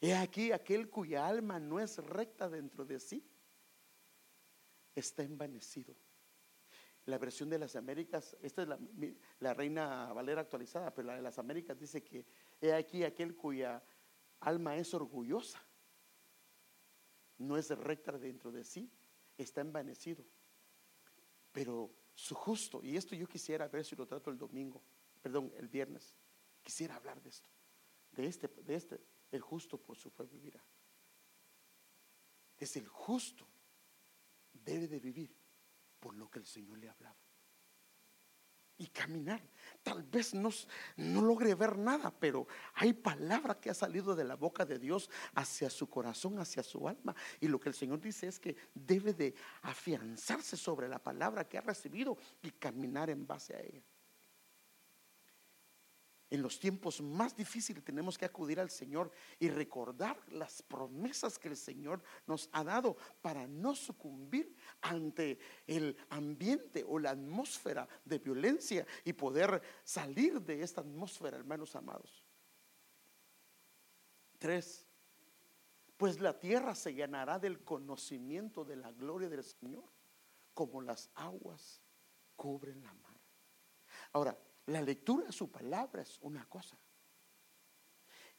He aquí aquel cuya alma no es recta dentro de sí está envanecido. La versión de las Américas, esta es la, Reina Valera actualizada, pero la de las Américas dice que he aquí aquel cuya alma es orgullosa, no es recta dentro de sí, está envanecido. Pero su justo, y esto yo quisiera ver si lo trato el domingo, perdón, el viernes, quisiera hablar de esto, de este, de este, el justo por su fe vivirá. Es el justo, debe de vivir por lo que el Señor le ha hablado. Y caminar. Tal vez no, no logre ver nada, pero hay palabra que ha salido de la boca de Dios hacia su corazón, hacia su alma. Y lo que el Señor dice es que debe de afianzarse sobre la palabra que ha recibido y caminar en base a ella. En los tiempos más difíciles tenemos que acudir al Señor y recordar las promesas que el Señor nos ha dado para no sucumbir ante el ambiente o la atmósfera de violencia y poder salir de esta atmósfera, hermanos amados. Tres, pues la tierra se llenará del conocimiento de la gloria del Señor, como las aguas cubren la mar. Ahora, la lectura de su palabra es una cosa.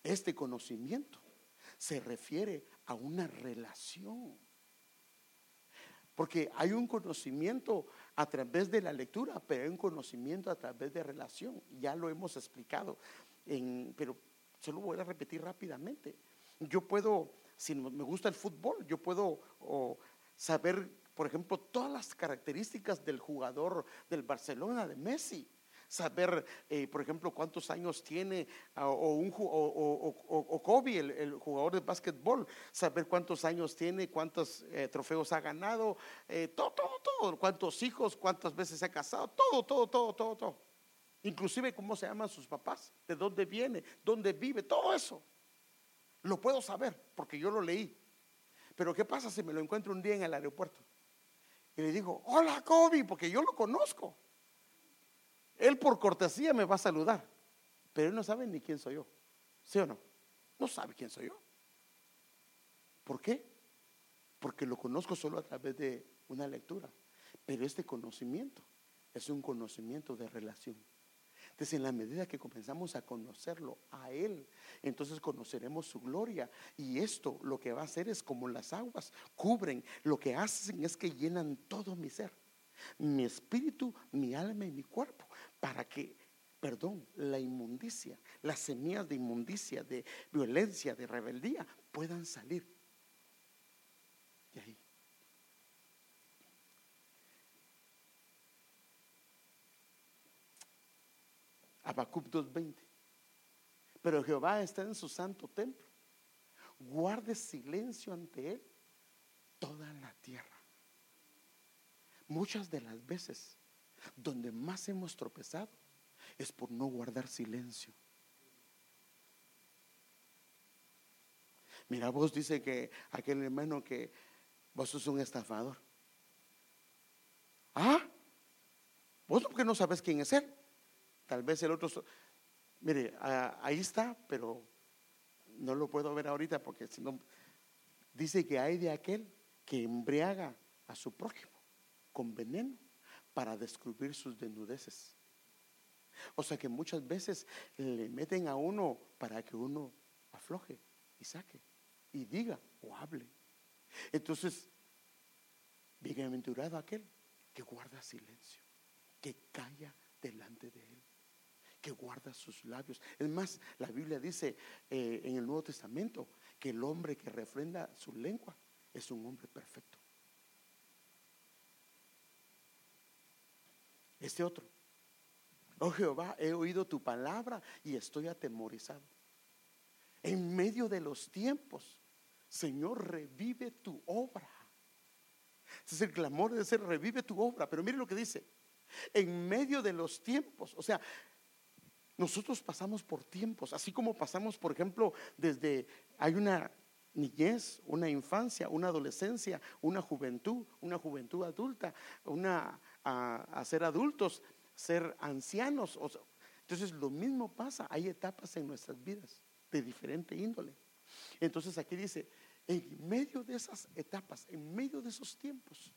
Este conocimiento se refiere a una relación. Porque hay un conocimiento a través de la lectura, pero hay un conocimiento a través de relación. Ya lo hemos explicado, pero se lo voy a repetir rápidamente. Yo puedo, si me gusta el fútbol, yo puedo saber, por ejemplo, todas las características del jugador del Barcelona, de Messi saber, eh, por ejemplo, cuántos años tiene, o, un, o, Kobe, el, jugador de básquetbol, saber cuántos años tiene, cuántos eh, trofeos ha ganado, eh, todo, todo, todo, cuántos hijos, cuántas veces se ha casado, todo, todo, todo, todo, todo. Inclusive cómo se llaman sus papás, de dónde viene, dónde vive, todo eso. Lo puedo saber porque yo lo leí. Pero ¿qué pasa si me lo encuentro un día en el aeropuerto? Y le digo, hola Kobe, porque yo lo conozco. Él por cortesía me va a saludar, pero él no sabe ni quién soy yo. ¿Sí o no? No sabe quién soy yo. ¿Por qué? Porque lo conozco solo a través de una lectura. Pero este conocimiento es un conocimiento de relación. Entonces, en la medida que comenzamos a conocerlo a Él, entonces conoceremos su gloria. Y esto lo que va a hacer es como las aguas cubren, lo que hacen es que llenan todo mi ser, mi espíritu, mi alma y mi cuerpo para que, perdón, la inmundicia, las semillas de inmundicia, de violencia, de rebeldía, puedan salir de ahí. Habacuc 2.20. Pero Jehová está en su santo templo. Guarde silencio ante él toda la tierra. Muchas de las veces donde más hemos tropezado es por no guardar silencio. Mira, vos dice que aquel hermano que vos sos un estafador. Ah, vos porque no sabes quién es él. Tal vez el otro. Mire, ahí está, pero no lo puedo ver ahorita porque si no. Dice que hay de aquel que embriaga a su prójimo con veneno para descubrir sus desnudeces. O sea que muchas veces le meten a uno para que uno afloje y saque y diga o hable. Entonces, bienaventurado aquel que guarda silencio, que calla delante de él, que guarda sus labios. Es más, la Biblia dice eh, en el Nuevo Testamento que el hombre que refrenda su lengua es un hombre perfecto. Este otro. Oh Jehová, he oído tu palabra y estoy atemorizado. En medio de los tiempos, Señor, revive tu obra. Ese es el clamor de ser, revive tu obra. Pero mire lo que dice. En medio de los tiempos, o sea, nosotros pasamos por tiempos, así como pasamos, por ejemplo, desde, hay una niñez, una infancia, una adolescencia, una juventud, una juventud adulta, una a, ser adultos, ser ancianos. entonces lo mismo pasa, hay etapas en nuestras vidas de diferente índole. Entonces aquí dice, en medio de esas etapas, en medio de esos tiempos,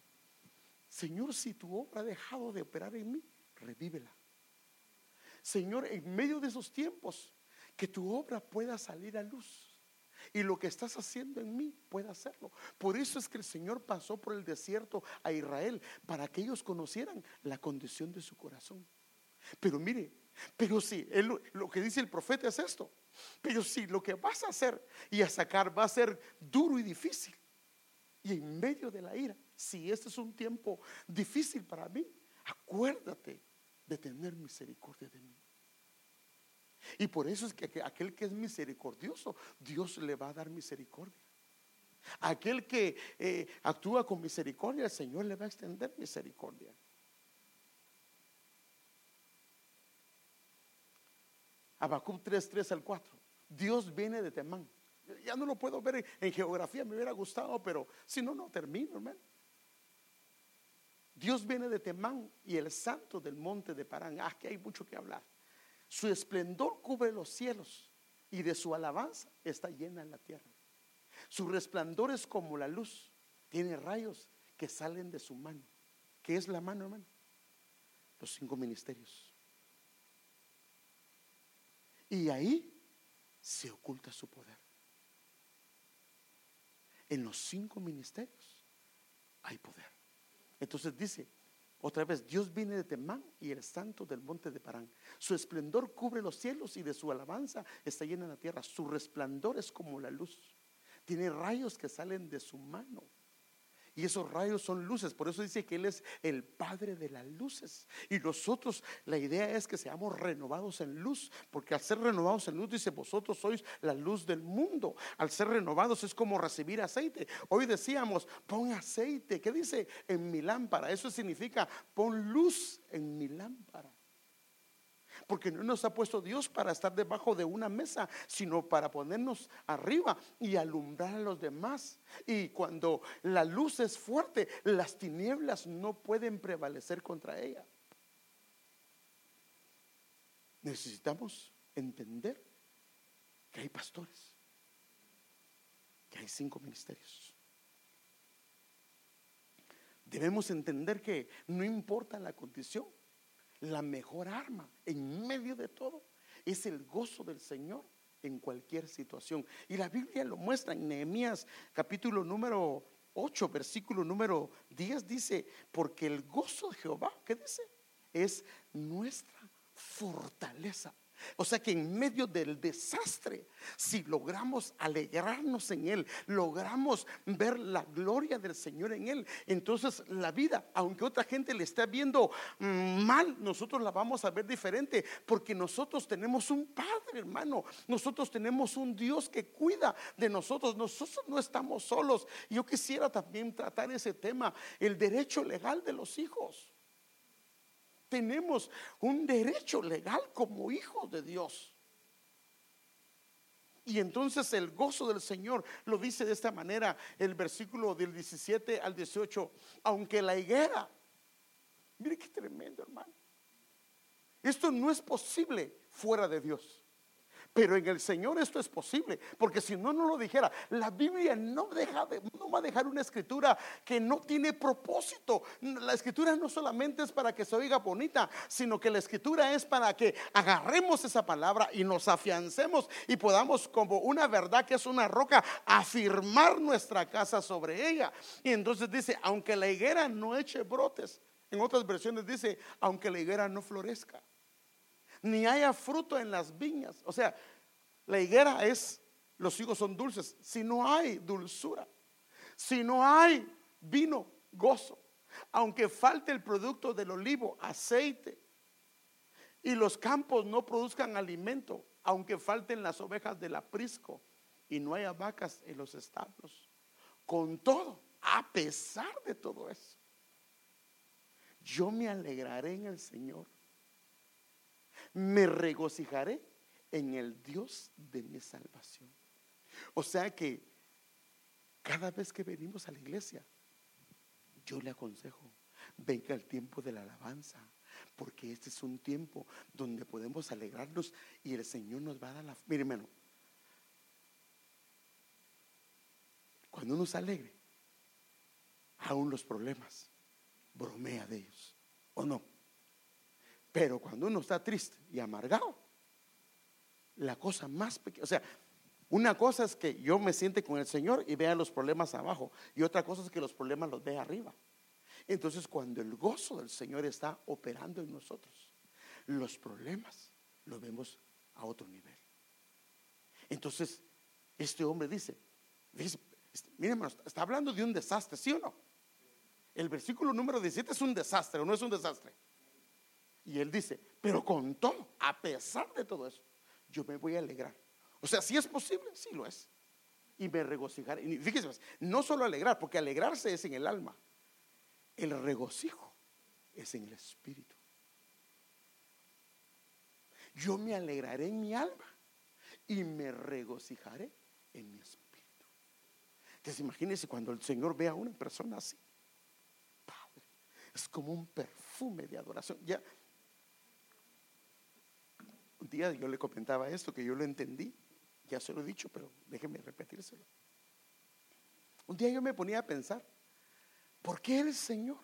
Señor, si tu obra ha dejado de operar en mí, revívela. Señor, en medio de esos tiempos, que tu obra pueda salir a luz y lo que estás haciendo en mí pueda hacerlo. Por eso es que el Señor pasó por el desierto a Israel, para que ellos conocieran la condición de su corazón. Pero mire, pero si lo que dice el profeta es esto, pero si lo que vas a hacer y a sacar va a ser duro y difícil, y en medio de la ira, si este es un tiempo difícil para mí, acuérdate de tener misericordia de mí. Y por eso es que aquel que es misericordioso, Dios le va a dar misericordia. Aquel que eh, actúa con misericordia, el Señor le va a extender misericordia. Habacuc 3, 3 al 4. Dios viene de Temán. Ya no lo puedo ver en, geografía, me hubiera gustado, pero si no, no termino, hermano. Dios viene de Temán y el santo del monte de Parán. Ah, que hay mucho que hablar. Su esplendor cubre los cielos y de su alabanza está llena la tierra. Su resplandor es como la luz. Tiene rayos que salen de su mano. ¿Qué es la mano, hermano? Los cinco ministerios. Y ahí se oculta su poder. En los cinco ministerios hay poder. Entonces dice, otra vez, Dios viene de Temán y el santo del monte de Parán. Su esplendor cubre los cielos y de su alabanza está llena la tierra. Su resplandor es como la luz. Tiene rayos que salen de su mano. Y esos rayos son luces, por eso dice que Él es el Padre de las luces. Y nosotros, la idea es que seamos renovados en luz, porque al ser renovados en luz, dice, vosotros sois la luz del mundo. Al ser renovados es como recibir aceite. Hoy decíamos, pon aceite, ¿qué dice? En mi lámpara. Eso significa, pon luz en mi lámpara. Porque no nos ha puesto Dios para estar debajo de una mesa, sino para ponernos arriba y alumbrar a los demás. Y cuando la luz es fuerte, las tinieblas no pueden prevalecer contra ella. Necesitamos entender que hay pastores, que hay cinco ministerios. Debemos entender que no importa la condición, la mejor arma en medio de todo es el gozo del Señor en cualquier situación. Y la Biblia lo muestra en Nehemías capítulo número 8, versículo número 10 dice, porque el gozo de Jehová, ¿qué dice? Es nuestra fortaleza. O sea que en medio del desastre, si logramos alegrarnos en Él, logramos ver la gloria del Señor en Él, entonces la vida, aunque otra gente le esté viendo mal, nosotros la vamos a ver diferente, porque nosotros tenemos un Padre, hermano, nosotros tenemos un Dios que cuida de nosotros, nosotros no estamos solos. Yo quisiera también tratar ese tema, el derecho legal de los hijos tenemos un derecho legal como hijos de Dios. Y entonces el gozo del Señor lo dice de esta manera el versículo del 17 al 18, aunque la higuera, mire qué tremendo hermano, esto no es posible fuera de Dios. Pero en el Señor esto es posible, porque si no, no lo dijera. La Biblia no, deja no va a dejar una escritura que no tiene propósito. La escritura no solamente es para que se oiga bonita, sino que la escritura es para que agarremos esa palabra y nos afiancemos y podamos como una verdad que es una roca, afirmar nuestra casa sobre ella. Y entonces dice, aunque la higuera no eche brotes, en otras versiones dice, aunque la higuera no florezca ni haya fruto en las viñas. O sea, la higuera es, los higos son dulces. Si no hay dulzura, si no hay vino, gozo, aunque falte el producto del olivo, aceite, y los campos no produzcan alimento, aunque falten las ovejas del aprisco y no haya vacas en los establos. Con todo, a pesar de todo eso, yo me alegraré en el Señor me regocijaré en el Dios de mi salvación. O sea que cada vez que venimos a la iglesia, yo le aconsejo, venga el tiempo de la alabanza, porque este es un tiempo donde podemos alegrarnos y el Señor nos va a dar la... Mire, hermano, cuando uno se alegre, aún los problemas bromea de ellos, ¿o no? Pero cuando uno está triste y amargado, la cosa más pequeña, o sea, una cosa es que yo me siente con el Señor y vea los problemas abajo, y otra cosa es que los problemas los vea arriba. Entonces, cuando el gozo del Señor está operando en nosotros, los problemas los vemos a otro nivel. Entonces, este hombre dice, dice miren, está hablando de un desastre, ¿sí o no? El versículo número 17 es un desastre, ¿o no es un desastre? Y él dice, pero con todo, a pesar de todo eso, yo me voy a alegrar. O sea, si es posible, sí lo es. Y me regocijaré. Y fíjese, no solo alegrar, porque alegrarse es en el alma. El regocijo es en el espíritu. Yo me alegraré en mi alma y me regocijaré en mi espíritu. Entonces imagínense cuando el Señor ve a una persona así. Padre, es como un perfume de adoración. Ya, un día yo le comentaba esto, que yo lo entendí. Ya se lo he dicho, pero déjeme repetírselo. Un día yo me ponía a pensar, ¿por qué el Señor?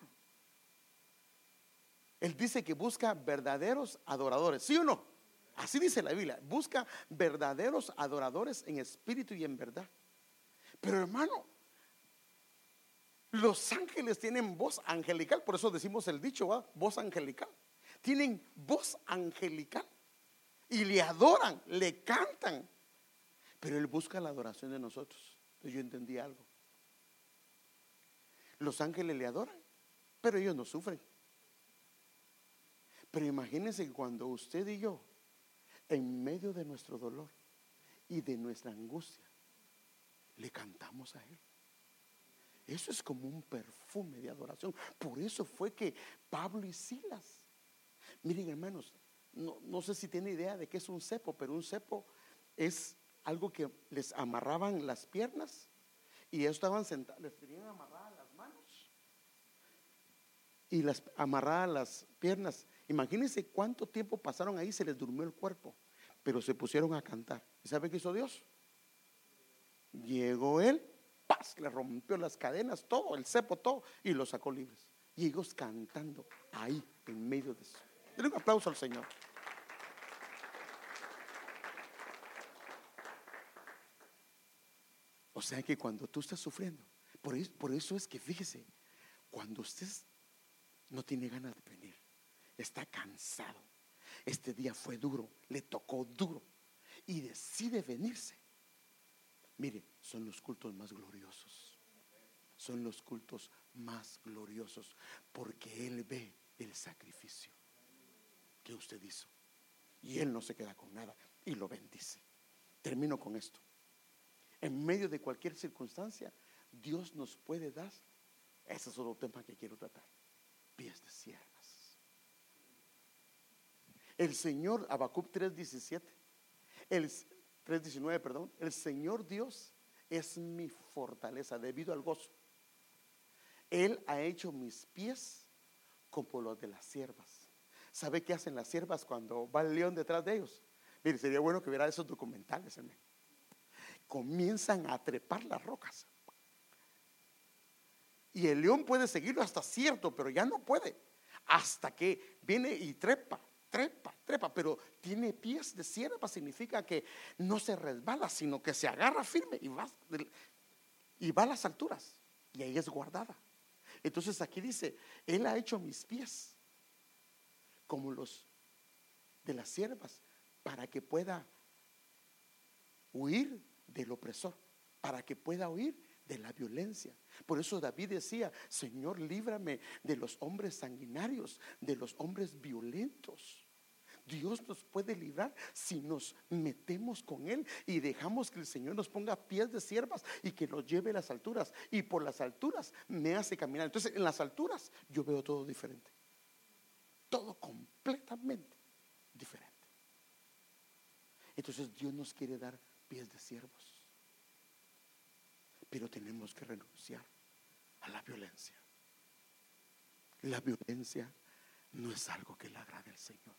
Él dice que busca verdaderos adoradores, ¿sí o no? Así dice la Biblia, busca verdaderos adoradores en espíritu y en verdad. Pero hermano, los ángeles tienen voz angelical, por eso decimos el dicho, voz angelical. Tienen voz angelical y le adoran, le cantan. Pero Él busca la adoración de nosotros. Entonces yo entendí algo. Los ángeles le adoran, pero ellos no sufren. Pero imagínense cuando usted y yo en medio de nuestro dolor y de nuestra angustia, le cantamos a Él. Eso es como un perfume de adoración. Por eso fue que Pablo y Silas, miren hermanos, no, sé si tiene idea de qué es un cepo, pero un cepo es algo que les amarraban las piernas y ellos estaban sentados, les tenían amarradas las manos y las amarradas las piernas Imagínense cuánto tiempo pasaron ahí, se les durmió el cuerpo, pero se pusieron a cantar. ¿Y sabe qué hizo Dios? Llegó él, paz, le rompió las cadenas, todo, el cepo, todo, y los sacó libres. Y ellos cantando ahí, en medio de eso. Denle un aplauso al Señor. O sea que cuando tú estás sufriendo, por eso, por eso es que fíjese, cuando usted no tiene ganas de venir, está cansado. Este día fue duro, le tocó duro y decide venirse. Mire, son los cultos más gloriosos. Son los cultos más gloriosos porque Él ve el sacrificio usted hizo. Y Él no se queda con nada y lo bendice. Termino con esto. En medio de cualquier circunstancia, Dios nos puede dar. Ese es otro tema que quiero tratar. Pies de siervas. El Señor, Habacuc 3:17, el 3:19, perdón, el Señor Dios es mi fortaleza debido al gozo. Él ha hecho mis pies como los de las siervas. ¿Sabe qué hacen las siervas cuando va el león detrás de ellos? Mire, sería bueno que viera esos documentales. Comienzan a trepar las rocas. Y el león puede seguirlo hasta cierto, pero ya no puede. Hasta que viene y trepa trepa, trepa, pero tiene pies de sierva, significa que no se resbala, sino que se agarra firme y va, y va a las alturas. Y ahí es guardada. Entonces aquí dice, Él ha hecho mis pies como los de las siervas para que pueda huir del opresor, para que pueda huir de la violencia. Por eso David decía, Señor, líbrame de los hombres sanguinarios, de los hombres violentos. Dios nos puede librar si nos metemos con Él y dejamos que el Señor nos ponga pies de siervas y que nos lleve a las alturas. Y por las alturas me hace caminar. Entonces, en las alturas yo veo todo diferente. Todo completamente diferente. Entonces, Dios nos quiere dar pies de siervos. Pero tenemos que renunciar a la violencia. La violencia no es algo que le agrade al Señor.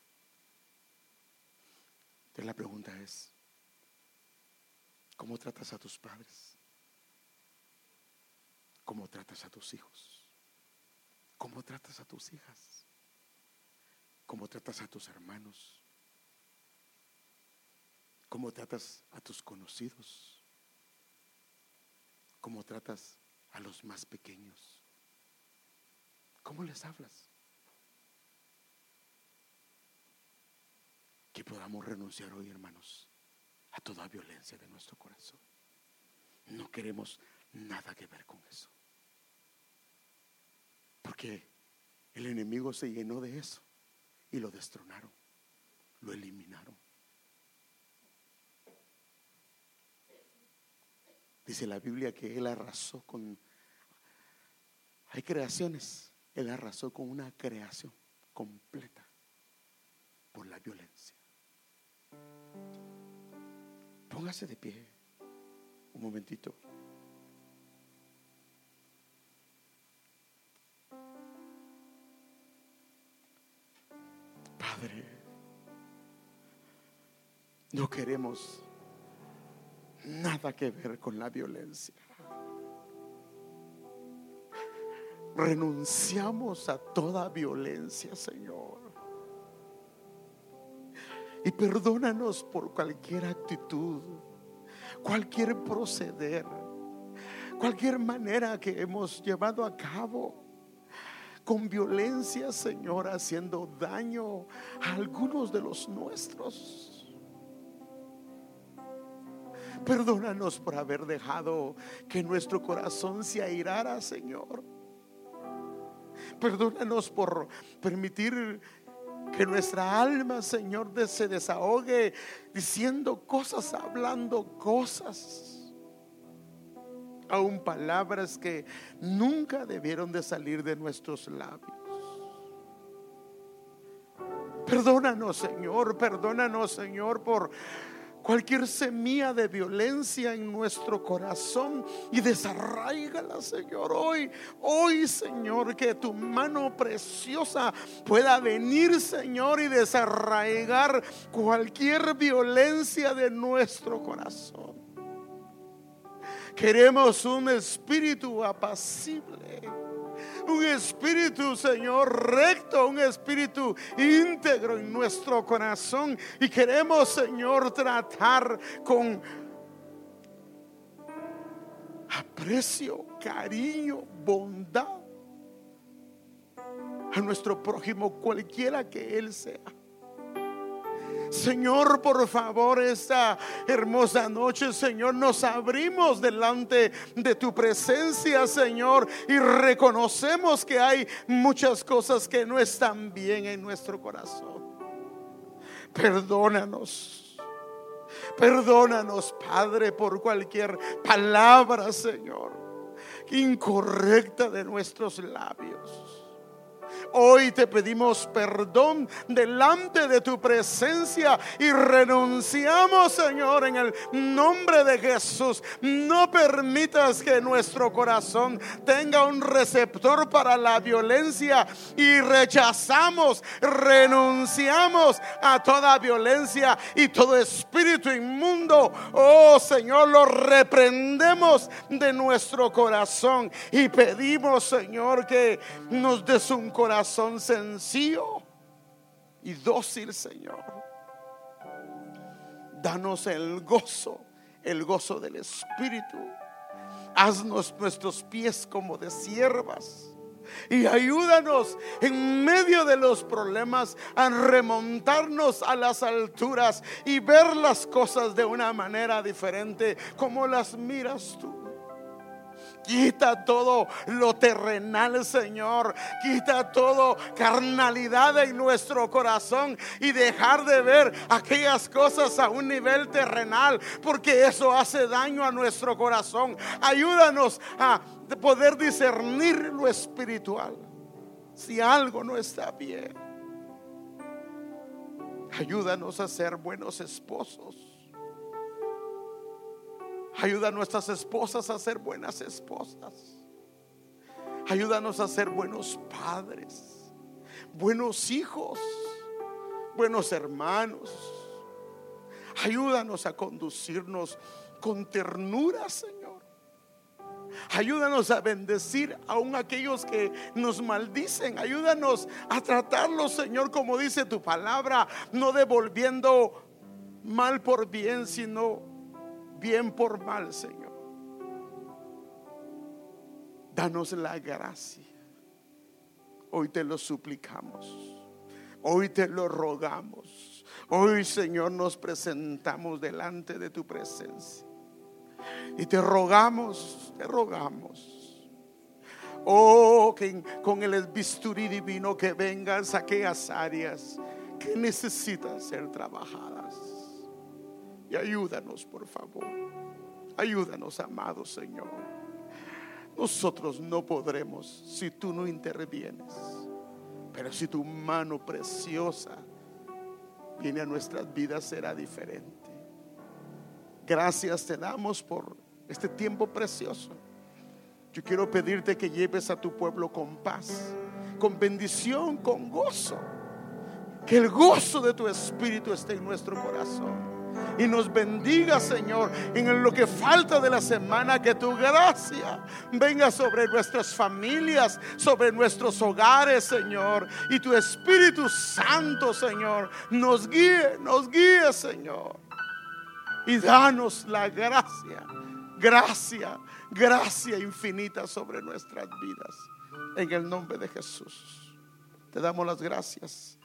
Entonces la pregunta es, ¿cómo tratas a tus padres? ¿Cómo tratas a tus hijos? ¿Cómo tratas a tus hijas? ¿Cómo tratas a tus hermanos? ¿Cómo tratas a tus conocidos? ¿Cómo tratas a los más pequeños? ¿Cómo les hablas? Que podamos renunciar hoy, hermanos, a toda violencia de nuestro corazón. No queremos nada que ver con eso. Porque el enemigo se llenó de eso y lo destronaron, lo eliminaron. Dice la Biblia que él arrasó con... Hay creaciones, él arrasó con una creación completa por la violencia. Póngase de pie un momentito. No queremos nada que ver con la violencia. Renunciamos a toda violencia, Señor. Y perdónanos por cualquier actitud, cualquier proceder, cualquier manera que hemos llevado a cabo con violencia, Señor, haciendo daño a algunos de los nuestros. Perdónanos por haber dejado que nuestro corazón se airara, Señor. Perdónanos por permitir que nuestra alma, Señor, se desahogue diciendo cosas, hablando cosas aún palabras que nunca debieron de salir de nuestros labios. Perdónanos, Señor, perdónanos, Señor, por cualquier semilla de violencia en nuestro corazón y desarraigala, Señor. Hoy, hoy, Señor, que tu mano preciosa pueda venir, Señor, y desarraigar cualquier violencia de nuestro corazón. Queremos un espíritu apacible. Un espíritu, Señor, recto, un espíritu íntegro en nuestro corazón. Y queremos, Señor, tratar con aprecio, cariño, bondad a nuestro prójimo, cualquiera que él sea. Señor, por favor, esta hermosa noche, Señor, nos abrimos delante de tu presencia, Señor, y reconocemos que hay muchas cosas que no están bien en nuestro corazón. Perdónanos. Perdónanos, Padre, por cualquier palabra, Señor, incorrecta de nuestros labios. Hoy te pedimos perdón delante de tu presencia y renunciamos, Señor, en el nombre de Jesús. No permitas que nuestro corazón tenga un receptor para la violencia y rechazamos, renunciamos a toda violencia y todo espíritu inmundo. Oh Señor, lo reprendemos de nuestro corazón y pedimos, Señor, que nos des un corazón corazón sencillo y dócil, Señor. Danos el gozo, el gozo del Espíritu. Haznos nuestros pies como de siervas. Y ayúdanos en medio de los problemas a remontarnos a las alturas y ver las cosas de una manera diferente como las miras tú. Quita todo lo terrenal, Señor. Quita todo carnalidad en nuestro corazón y dejar de ver aquellas cosas a un nivel terrenal, porque eso hace daño a nuestro corazón. Ayúdanos a poder discernir lo espiritual. Si algo no está bien, ayúdanos a ser buenos esposos Ayuda a nuestras esposas a ser buenas esposas. Ayúdanos a ser buenos padres, buenos hijos, buenos hermanos. Ayúdanos a conducirnos con ternura, Señor. Ayúdanos a bendecir aún aquellos que nos maldicen. Ayúdanos a tratarlos, Señor, como dice tu palabra, no devolviendo mal por bien, sino bien por mal, Señor. Danos la gracia. Hoy te lo suplicamos. Hoy te lo rogamos. Hoy, Señor, nos presentamos delante de tu presencia. Y te rogamos, te rogamos. Oh, que con el bisturí divino que vengas a aquellas áreas que necesitan ser trabajadas. Y ayúdanos, por favor. Ayúdanos, amado Señor. Nosotros no podremos si tú no intervienes. Pero si tu mano preciosa viene a nuestras vidas, será diferente. Gracias te damos por este tiempo precioso. Yo quiero pedirte que lleves a tu pueblo con paz, con bendición, con gozo. Que el gozo de tu espíritu esté en nuestro corazón. Y nos bendiga, Señor, en lo que falta de la semana, que tu gracia venga sobre nuestras familias, sobre nuestros hogares, Señor. Y tu Espíritu Santo, Señor, nos guíe, nos guíe, Señor. Y danos la gracia, gracia, gracia infinita sobre nuestras vidas. En el nombre de Jesús. Te damos las gracias